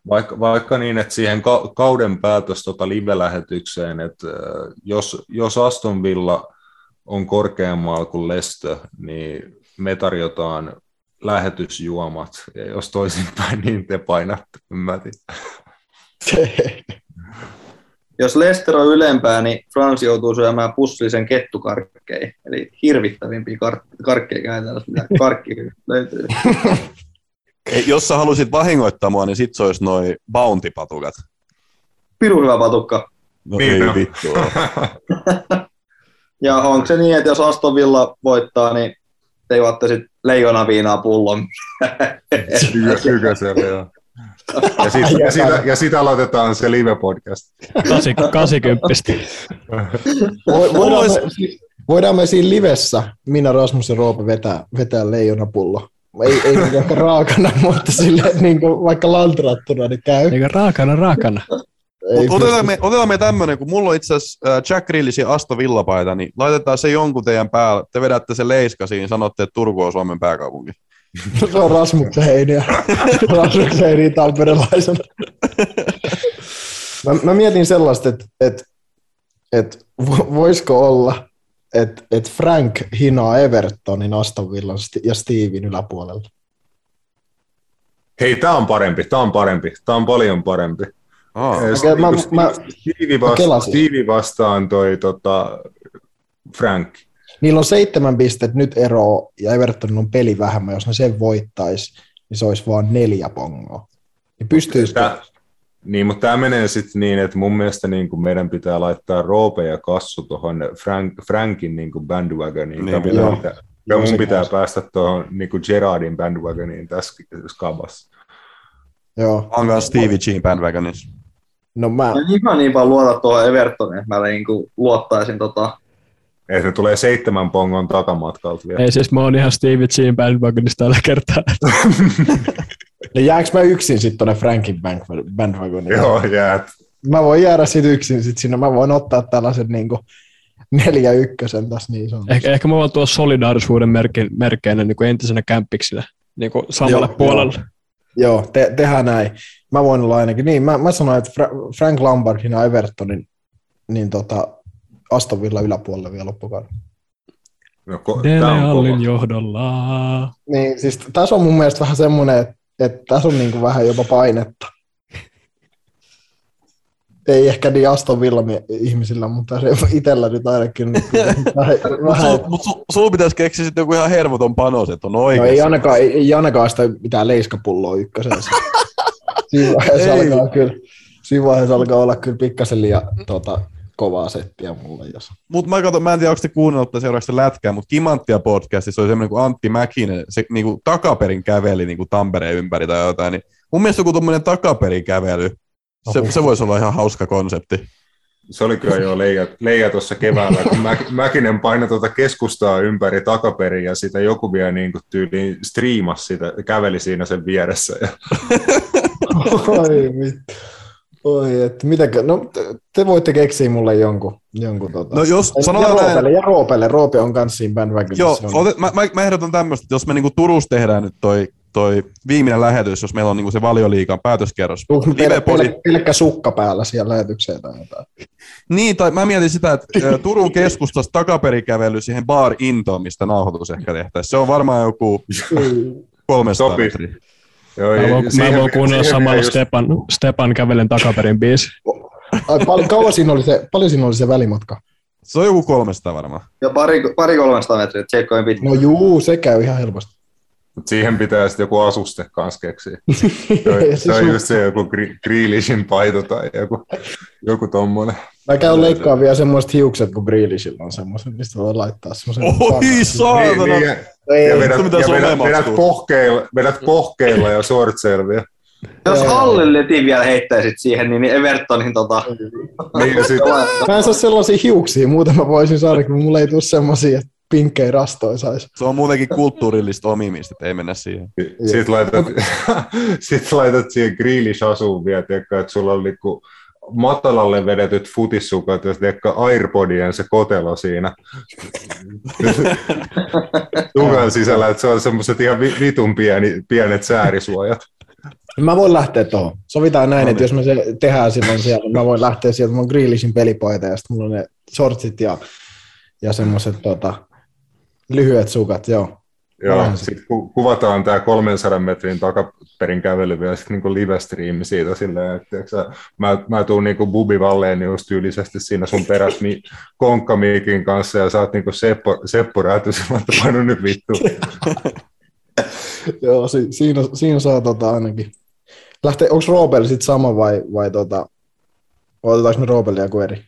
vaikka, vaikka niin, että siihen kauden päätös tota live-lähetykseen, että jos, jos Aston Villa on korkeammalla kuin Lestö, niin me tarjotaan lähetysjuomat, ja jos toisinpäin, niin te painatte, mä <laughs> Jos Lester on ylempää, niin Frans joutuu syömään pussillisen kettukarkkeihin, eli hirvittävimpiä kar- karkkeja käytännössä, mitä karkki löytyy. <laughs> Ei, jos sä halusit vahingoittaa mua, niin sit se olisi noin bounty-patukat. Piru hyvä patukka. No niin, ei no. vittu <laughs> Ja onko se niin, että jos Aston Villa voittaa, niin te juotte sitten leijona viinaa pullon? Kyllä se joo. Ja, sit, ja, sitä, ja sitä aloitetaan se live-podcast. 80. voidaan, me, voidaan me siinä livessä, minä, Rasmus ja Roope vetää, vetää leijona pullo ei, ei niin ehkä raakana, <laughs> mutta sille, niin kuin, vaikka lantrattuna, niin käy. Niin raakana, raakana. otetaan, me, otetaan me tämmöinen, kun mulla on itse asiassa äh, Jack Grillisi Asto Villapaita, niin laitetaan se jonkun teidän päälle. Te vedätte se leiskasiin ja sanotte, että Turku on Suomen pääkaupunki. <laughs> se on Rasmuksen heiniä. <laughs> Rasmuksen heiniä tamperelaisena. mä, mä, mietin sellaista, että, että, että voisiko olla, että et Frank hinaa Evertonin, Aston Villan ja Steven yläpuolella. Hei, tämä on parempi, tämä on parempi, tämä on paljon parempi. Oh. Okay, mä, mä, Stevie, vasta, Stevie vastaan toi tota, Frank. Niillä on seitsemän pistettä nyt ero ja Evertonin on peli vähemmän. Jos ne sen voittaisi, niin se olisi vain neljä pongoa. Niin pystyisikö, Tää, niin, mutta tämä menee sitten niin, että mun mielestä niin kuin meidän pitää laittaa Roope ja Kassu tuohon Frank, Frankin niin kuin bandwagoniin. Niin, pitää, pitää, ja mun pitää päästä tuohon niin kuin Gerardin bandwagoniin tässä skabassa. Joo. On myös Stevie G bandwagonissa. No mä... mä ihan niin vaan luota tuohon Evertoniin, että mä niin kuin luottaisin tota... Että ne tulee seitsemän pongon takamatkalta vielä. Ei siis mä oon ihan Stevie G bandwagonista tällä kertaa. <laughs> Ja jääkö mä yksin sitten tuonne Frankin bandwagoniin? Joo, jäät. mä voin jäädä sit yksin sit sinne. Mä voin ottaa tällaisen niin kuin neljä ykkösen tässä niin sanotusti. Ehkä, ehkä mä voin tuossa solidaarisuuden merke, merkeinä niin kuin entisenä kämppiksinä niin kuin samalle Joo, puolelle. Joo, te, tehdään näin. Mä voin olla ainakin. Niin, mä, mä sanoin, että Fra- Frank Lombardin ja Evertonin niin tota, Aston Villa yläpuolelle vielä loppukauden. No, ko- Dele Allin johdolla. Niin, siis tässä on mun mielestä vähän semmoinen, että, että tässä on niin kuin vähän jopa painetta. Ei ehkä niin Aston Villa ihmisillä, mutta se itsellä nyt ainakin niin <laughs> vähän, Mutta mut sul, sul pitäisi keksiä sitten joku ihan hervoton panos, että on No oikein. ei ainakaan, ei, ei ainakaan sitä mitään leiskapulloa ykkösessä. <laughs> Siinä vaiheessa, alkaa kyllä, siinä vaiheessa alkaa olla kyllä pikkasen liian tota, kovaa settiä mulle. Jos. Mutta mä, katson, mä en tiedä, onko te kuunnellut tai seuraavaksi lätkää, mutta Kimanttia podcastissa oli semmoinen kuin Antti Mäkinen, se niin kuin takaperin käveli niin kuin Tampereen ympäri tai jotain, niin mun mielestä joku tuommoinen takaperin kävely, se, se voisi olla ihan hauska konsepti. Se oli kyllä jo leija, leija tuossa keväällä, kun Mä, Mäkinen painoi tuota keskustaa ympäri takaperin ja sitä joku vielä niin kuin tyyliin striimasi sitä, käveli siinä sen vieressä. Ja <laughs> Oi vittu. Oi, että mitäkö, no te, te voitte keksiä mulle jonkun. jonkun tota. No jos ja, sanotaan näin, Roopelle, ja Roopelle, Roope on kanssa siinä bandwagonissa. Joo, se on- otet, mä, mä, mä ehdotan tämmöistä, että jos me niinku Turussa tehdään nyt toi, toi viimeinen lähetys, jos meillä on niinku se valioliikan päätöskerros. Pel, pelkkä sukka päällä siellä lähetykseen tai jotain. Niin, tai mä mietin sitä, että Turun keskustassa takaperikävely siihen bar intoon, mistä nauhoitus ehkä tehtäisiin. Se on varmaan joku 300 Sopii. metriä. Joo, Mä voin, mä siihen- voin kuunnella siihen samalla just- Stepan, Stepan kävelen takaperin biisi. Ai, paljon, kauan siinä oli se, paljon siinä oli se välimatka? Se on joku 300 varmaan. Ja pari, pari 300 metriä, tsekkoin pitkä. No juu, se käy ihan helposti. Mut siihen pitää sitten joku asuste kanssa keksiä. <laughs> Se on, Se se on sun- just se joku gri- Grealishin paito tai joku, joku tommonen. Mä käyn leikkaa vielä semmoiset hiukset, kun Grealishilla on semmoiset, mistä voi laittaa semmoisen. Oi saatana! Niin, niin, ja, Ei, ja ei, vedät, mitä ja vedät, vedät, pohkeilla, vedät pohkeilla ja shortseilla vielä. Jos Ei. Hallilletin vielä heittäisit siihen, niin Evertonin tota... Niin, ja sit, Mä en saa sellaisia hiuksia, muuten mä voisin saada, kun mulla ei tule semmoisia, että pinkkejä rastoja saisi. Se on muutenkin kulttuurillista omimista, että ei mennä siihen. sit, laitat, <laughs> sit laitat siihen Grealish-asuun vielä, tiedätkö, että sulla on niinku matalalle vedetyt futissukat ja tiedätkö, Airpodien se kotelo siinä. Sukan sisällä, että se on semmoiset ihan vi- vitun pieni, pienet säärisuojat. Mä voin lähteä tuohon. Sovitaan näin, No että jos me se tehdään silloin siellä, mä voin lähteä sieltä, mulla on Grealishin pelipaita ja sitten mulla on ne shortsit ja, ja semmoiset tota, lyhyet sukat, joo. Joo, sitten ku, kuvataan tämä 300 metrin takaperin kävely vielä sitten niinku live-striimi siitä silleen, että tiiäksä, sä, mä, mä tuun niinku Bubi Valleen just tyylisesti siinä sun perässä mi, konkkamiikin kanssa ja sä oot niinku Seppo, Seppo oon, että painu nyt vittu. <laughs> Joo, si, siinä, siinä saa tota ainakin. Lähtee, onko Roopel sitten sama vai, vai tota, otetaanko me Roopelia joku eri?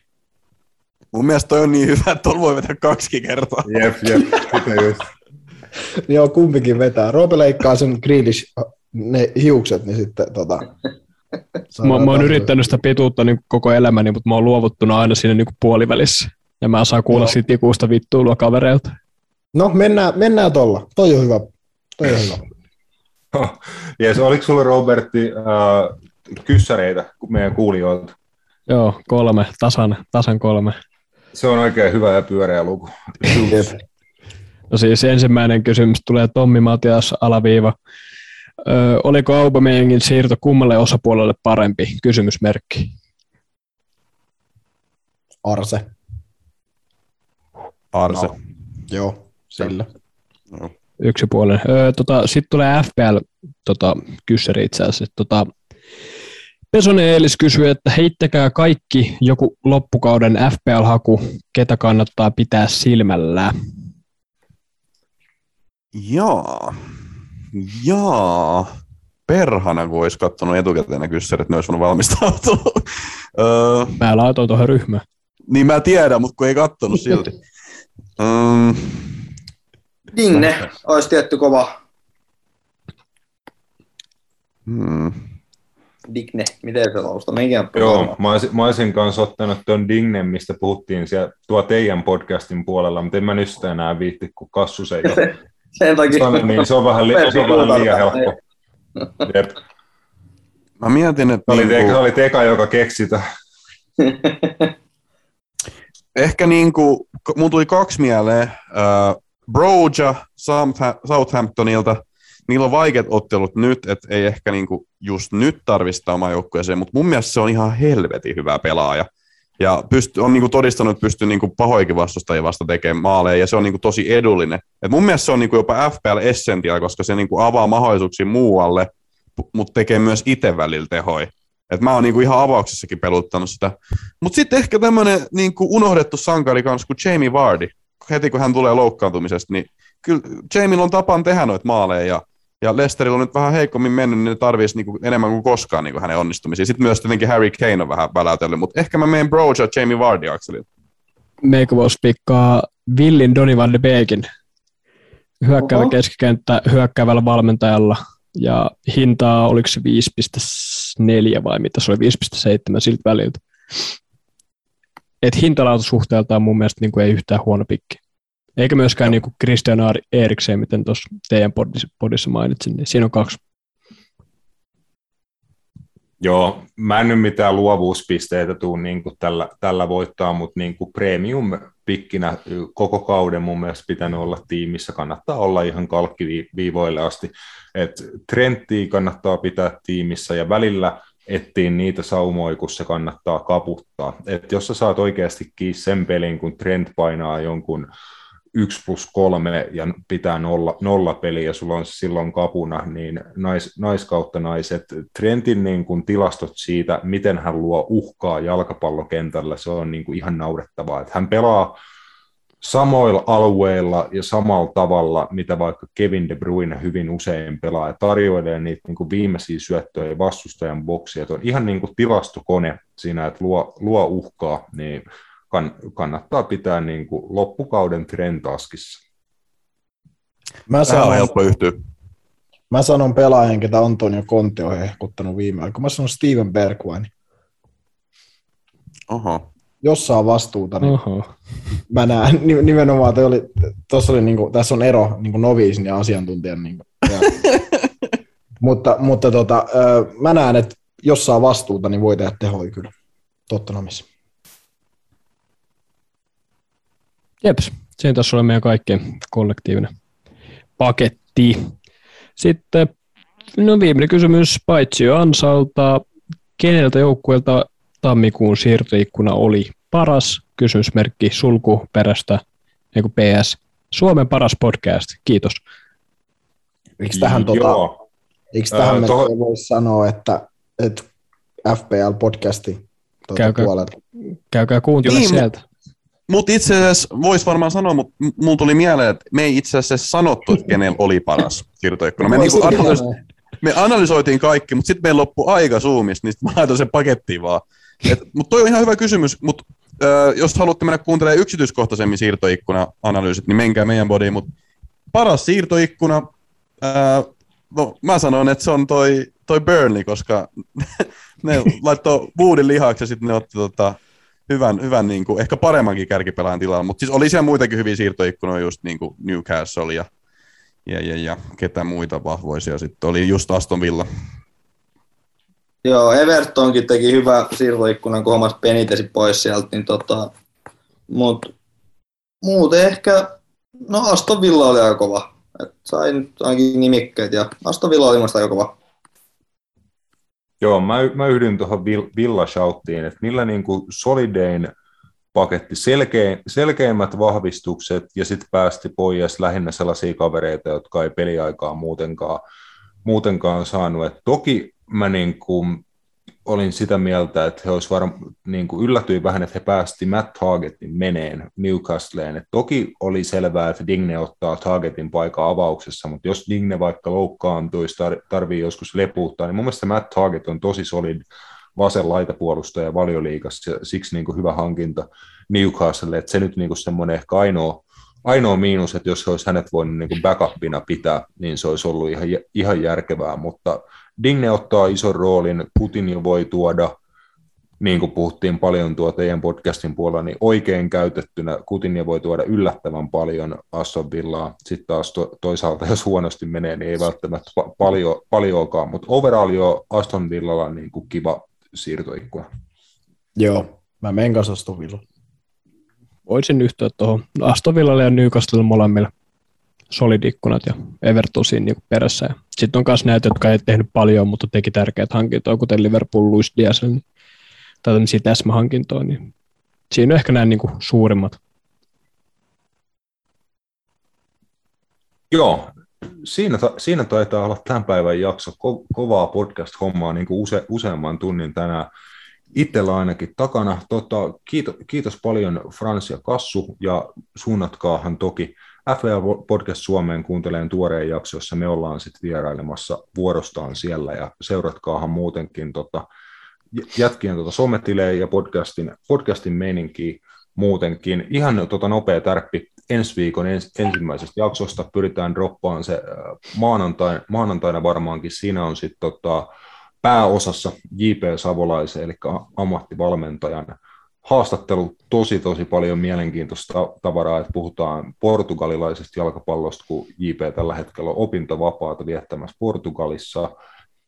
Mun mielestä toi on niin hyvä, että tuolla voi vetää kaksi kertaa. Jep, jep, sitä just. <laughs> Joo, kumpikin vetää. Roope leikkaa sen Grealish, ne hiukset, niin sitten tota, <laughs> Mä, mä oon yrittänyt sitä pituutta niin koko elämäni, mutta mä oon luovuttuna aina siinä niin puolivälissä. Ja mä saan kuulla Joo. siitä ikuista vittuilua kavereilta. No, mennään, mennään tolla. Toi on hyvä. Toi on hyvä. <laughs> Jes, oliko sulla Robertti äh, kyssäreitä meidän kuulijoilta? Joo, kolme, tasan, tasan kolme. Se on oikein hyvä ja pyöreä luku. No siis ensimmäinen kysymys tulee Tommi Matias alaviiva. Ö, oliko Aubameyangin siirto kummalle osapuolelle parempi? Kysymysmerkki. Arse. Arse. No. Joo, sillä. Yksipuolinen. Öö, tota, Sitten tulee FPL tota, kyssäri itse asiassa. Tota, Pesonen Eelis kysyy, että heittäkää kaikki joku loppukauden FPL-haku, ketä kannattaa pitää silmällä. Jaa. Jaa. Perhana, kun olisi katsonut etukäteen ne kyssärit, ne olisi voinut valmistautua. <laughs> öö, Mä laitoin tuohon ryhmään. niin mä tiedän, mutta kun ei kattonut silti. <laughs> Öö, Dingne olisi tietty kova. hmm. Digne, miten se lausta? Joo, mä olisin, mä olisin kanssa ottanut tuon Dignen, mistä puhuttiin siellä, tuo teidän podcastin puolella, mutta en mä nyt sitä enää viitti, kun Kassus ei <laughs> ole. Sen takia. Sano, niin se on vähän, li, se on vähän liian helppo. Jep. Mä mietin, että... Se oli, niinku- se oli Teka, joka keksi tämän. <laughs> Ehkä niin kuin, mun tuli kaksi mieleen. Uh, Broja Southamptonilta, niillä on vaikeat ottelut nyt, että ei ehkä niinku just nyt tarvista omaa joukkueeseen, mutta mun mielestä se on ihan helvetin hyvä pelaaja. Ja pysty, on niinku todistanut, että pystyy niinku pahoikin vastustajia vasta tekemään maaleja, ja se on niinku tosi edullinen. Et mun mielestä se on niinku jopa FPL Essential, koska se niinku avaa mahdollisuuksia muualle, mutta tekee myös itse välillä tehoja. Et mä oon niinku ihan avauksessakin peluttanut sitä. Mutta sitten ehkä tämmöinen niinku unohdettu sankari kanssa kuin Jamie Vardy. Heti kun hän tulee loukkaantumisesta, niin kyllä Jamie on tapaan tehdä noita maaleja ja ja Lesterillä on nyt vähän heikommin mennyt, niin ne tarvitsisi niinku enemmän kuin koskaan niinku hänen onnistumisiin. Sitten myös tietenkin Harry Kane on vähän väläytellyt, mutta ehkä mä menen Broja ja Jamie Vardy akselilla. Meikä voisi pikkaa Villin Donny van de Beekin hyökkäävä Oho. keskikenttä hyökkäävällä valmentajalla. Ja hintaa oliko se 5,4 vai mitä se oli, 5,7 siltä väliltä. Et hintalaatusuhteeltaan mun mielestä niin kuin ei yhtään huono pikki. Eikä myöskään niin kuin Christian Eriksen, miten tuossa teidän podissa mainitsin, niin siinä on kaksi. Joo, mä en nyt mitään luovuuspisteitä tuu niin kuin tällä, tällä voittaa, mutta niin kuin premium-pikkinä koko kauden mun mielestä pitänyt olla tiimissä. Kannattaa olla ihan kalkkiviivoille asti. Et Trenttiä kannattaa pitää tiimissä ja välillä ettiin niitä saumoja, kun se kannattaa kaputtaa. Et jos sä saat oikeasti kiinni sen pelin, kun Trent painaa jonkun 1 plus 3 ja pitää nolla, nolla peli ja sulla on silloin kapuna, niin nais, naiskautta naiset, Trentin niin kuin tilastot siitä, miten hän luo uhkaa jalkapallokentällä, se on niin kuin ihan naurettavaa. Että hän pelaa samoilla alueilla ja samalla tavalla, mitä vaikka Kevin De Bruyne hyvin usein pelaa, ja tarjoilee niitä niin kuin viimeisiä syöttöjä vastustajan boksia. Että on ihan niin kuin tilastokone siinä, että luo, luo uhkaa, niin kann, kannattaa pitää niin kuin loppukauden trentaskissa. Mä sanon, on helppo yhtyä. Mä sanon pelaajan, ketä Antonio Conte on hehkuttanut viime aikoina. Mä sanon Steven Bergwijn. Oho. Jos saa vastuuta, niin Oho. mä näen nimenomaan, että oli, tossa oli niinku, tässä on ero niinku noviisin ja asiantuntijan. Niinku, ja, <laughs> mutta mutta tota, mä näen, että jos saa vastuuta, niin voi tehdä tehoja kyllä Tottenhamissa. Jeps, siinä tässä oli meidän kaikkien kollektiivinen paketti. Sitten no viimeinen kysymys paitsi Ansalta. Keneltä joukkueelta tammikuun siirtoikkuna oli paras? Kysymysmerkki sulkuperästä, niin PS. Suomen paras podcast. Kiitos. Eikö tähän, tota, eikö tähän äh, to... voisi sanoa, että, että FPL-podcasti tuota käykää, käykää kuuntelemaan niin, sieltä. Mutta itse asiassa voisi varmaan sanoa, mutta mulla tuli mieleen, että me ei itse asiassa sanottu, että kenellä oli paras siirtoikkuna. Me, niinku analys- me analysoitiin kaikki, mutta sitten meillä loppui aika Zoomista, niin mä laitoin sen pakettiin vaan. Mutta toi on ihan hyvä kysymys, mutta äh, jos haluatte mennä kuuntelemaan yksityiskohtaisemmin siirtoikkuna-analyysit, niin menkää meidän bodiin, mutta paras siirtoikkuna, äh, no mä sanon, että se on toi, toi Burnley, koska <laughs> ne laittoi Woodin lihaksi ja sitten ne otti tota, hyvän, hyvän niin kuin, ehkä paremmankin kärkipelaajan tilalla, mutta siis oli siellä muitakin hyviä siirtoikkunoja, just niin kuin Newcastle ja, ja, ja, ja ketä muita vahvoisia sitten oli, just Aston Villa. Joo, Evertonkin teki hyvä siirtoikkunan, kun hommas Penitesi pois sieltä, niin tota, mut muuten ehkä, no Aston Villa oli aika kova. Et sain ainakin nimikkeet ja Aston Villa oli aika kova. Joo, mä, mä yhdyn tuohon Villa Shouttiin, että millä niin kuin Solidein paketti, selkein, selkeimmät vahvistukset ja sitten päästi pois lähinnä sellaisia kavereita, jotka ei peliaikaa muutenkaan, muutenkaan saanut. Et toki mä niin kuin olin sitä mieltä, että he olisivat varmaan, niin kuin vähän, että he päästi Matt Targetin meneen Newcastleen. Et toki oli selvää, että Digne ottaa Targetin paikan avauksessa, mutta jos Digne vaikka loukkaantuisi, tar- tarvii joskus lepuuttaa, niin mun mielestä Matt Target on tosi solid vasen laitapuolustaja valioliigassa, ja siksi niin kuin hyvä hankinta Newcastle, että se nyt niin kuin semmoinen ehkä ainoa, ainoa miinus, että jos olisi hänet voinut niin backupina pitää, niin se olisi ollut ihan, ihan järkevää, mutta Digne ottaa ison roolin, Putin voi tuoda, niin kuin puhuttiin paljon tuo teidän podcastin puolella, niin oikein käytettynä Coutinho voi tuoda yllättävän paljon Aston Villaa. Sitten taas to, toisaalta, jos huonosti menee, niin ei välttämättä pa- paljon, paljoakaan, mutta overall jo Aston Villalla niin kuin kiva siirtoikkuna. Joo, Mä menen kanssa Aston Villa. Voisin yhtyä tuohon Aston Villalle ja Newcastle molemmille solidikkunat ja Everton siinä niin perässä. Sitten on myös näitä, jotka ei tehnyt paljon, mutta teki tärkeät hankintoja, kuten Liverpool, Luis Diaz, niin, tai tämmöisiä täsmähankintoja, niin siinä on ehkä nämä niin suurimmat. Joo, siinä, siinä taitaa olla tämän päivän jakso. Ko, kovaa podcast-hommaa niin kuin use, useamman tunnin tänään. Itsellä ainakin takana. Tota, kiitos, kiitos paljon Frans ja Kassu ja suunnatkaahan toki FA Podcast Suomeen kuunteleen tuoreen jakso, jossa me ollaan sitten vierailemassa vuorostaan siellä ja seuratkaahan muutenkin tota, jätkien tota sometilejä ja podcastin, podcastin meininkiä muutenkin. Ihan tota nopea tärppi ensi viikon ens, ensimmäisestä jaksosta pyritään droppaan se äh, maanantaina, maanantaina varmaankin. Siinä on sitten tota, pääosassa J.P. Savolaisen, eli ammattivalmentajan haastattelu tosi tosi paljon mielenkiintoista tavaraa, että puhutaan portugalilaisesta jalkapallosta, kun JP tällä hetkellä on opintovapaata viettämässä Portugalissa,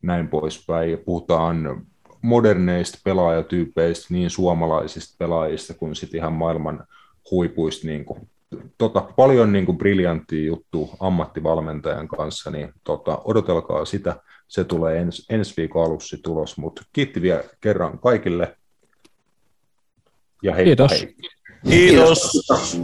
näin poispäin. Puhutaan moderneista pelaajatyypeistä, niin suomalaisista pelaajista kuin sitten ihan maailman huipuista. Niin kuin, tota, paljon niin kuin briljanttia juttu ammattivalmentajan kanssa, niin tota, odotelkaa sitä. Se tulee ens, ensi viikon alussa tulos, mutta kiitti vielä kerran kaikille. Ja heippa, Kiitos. Hei. Kiitos. Kiitos.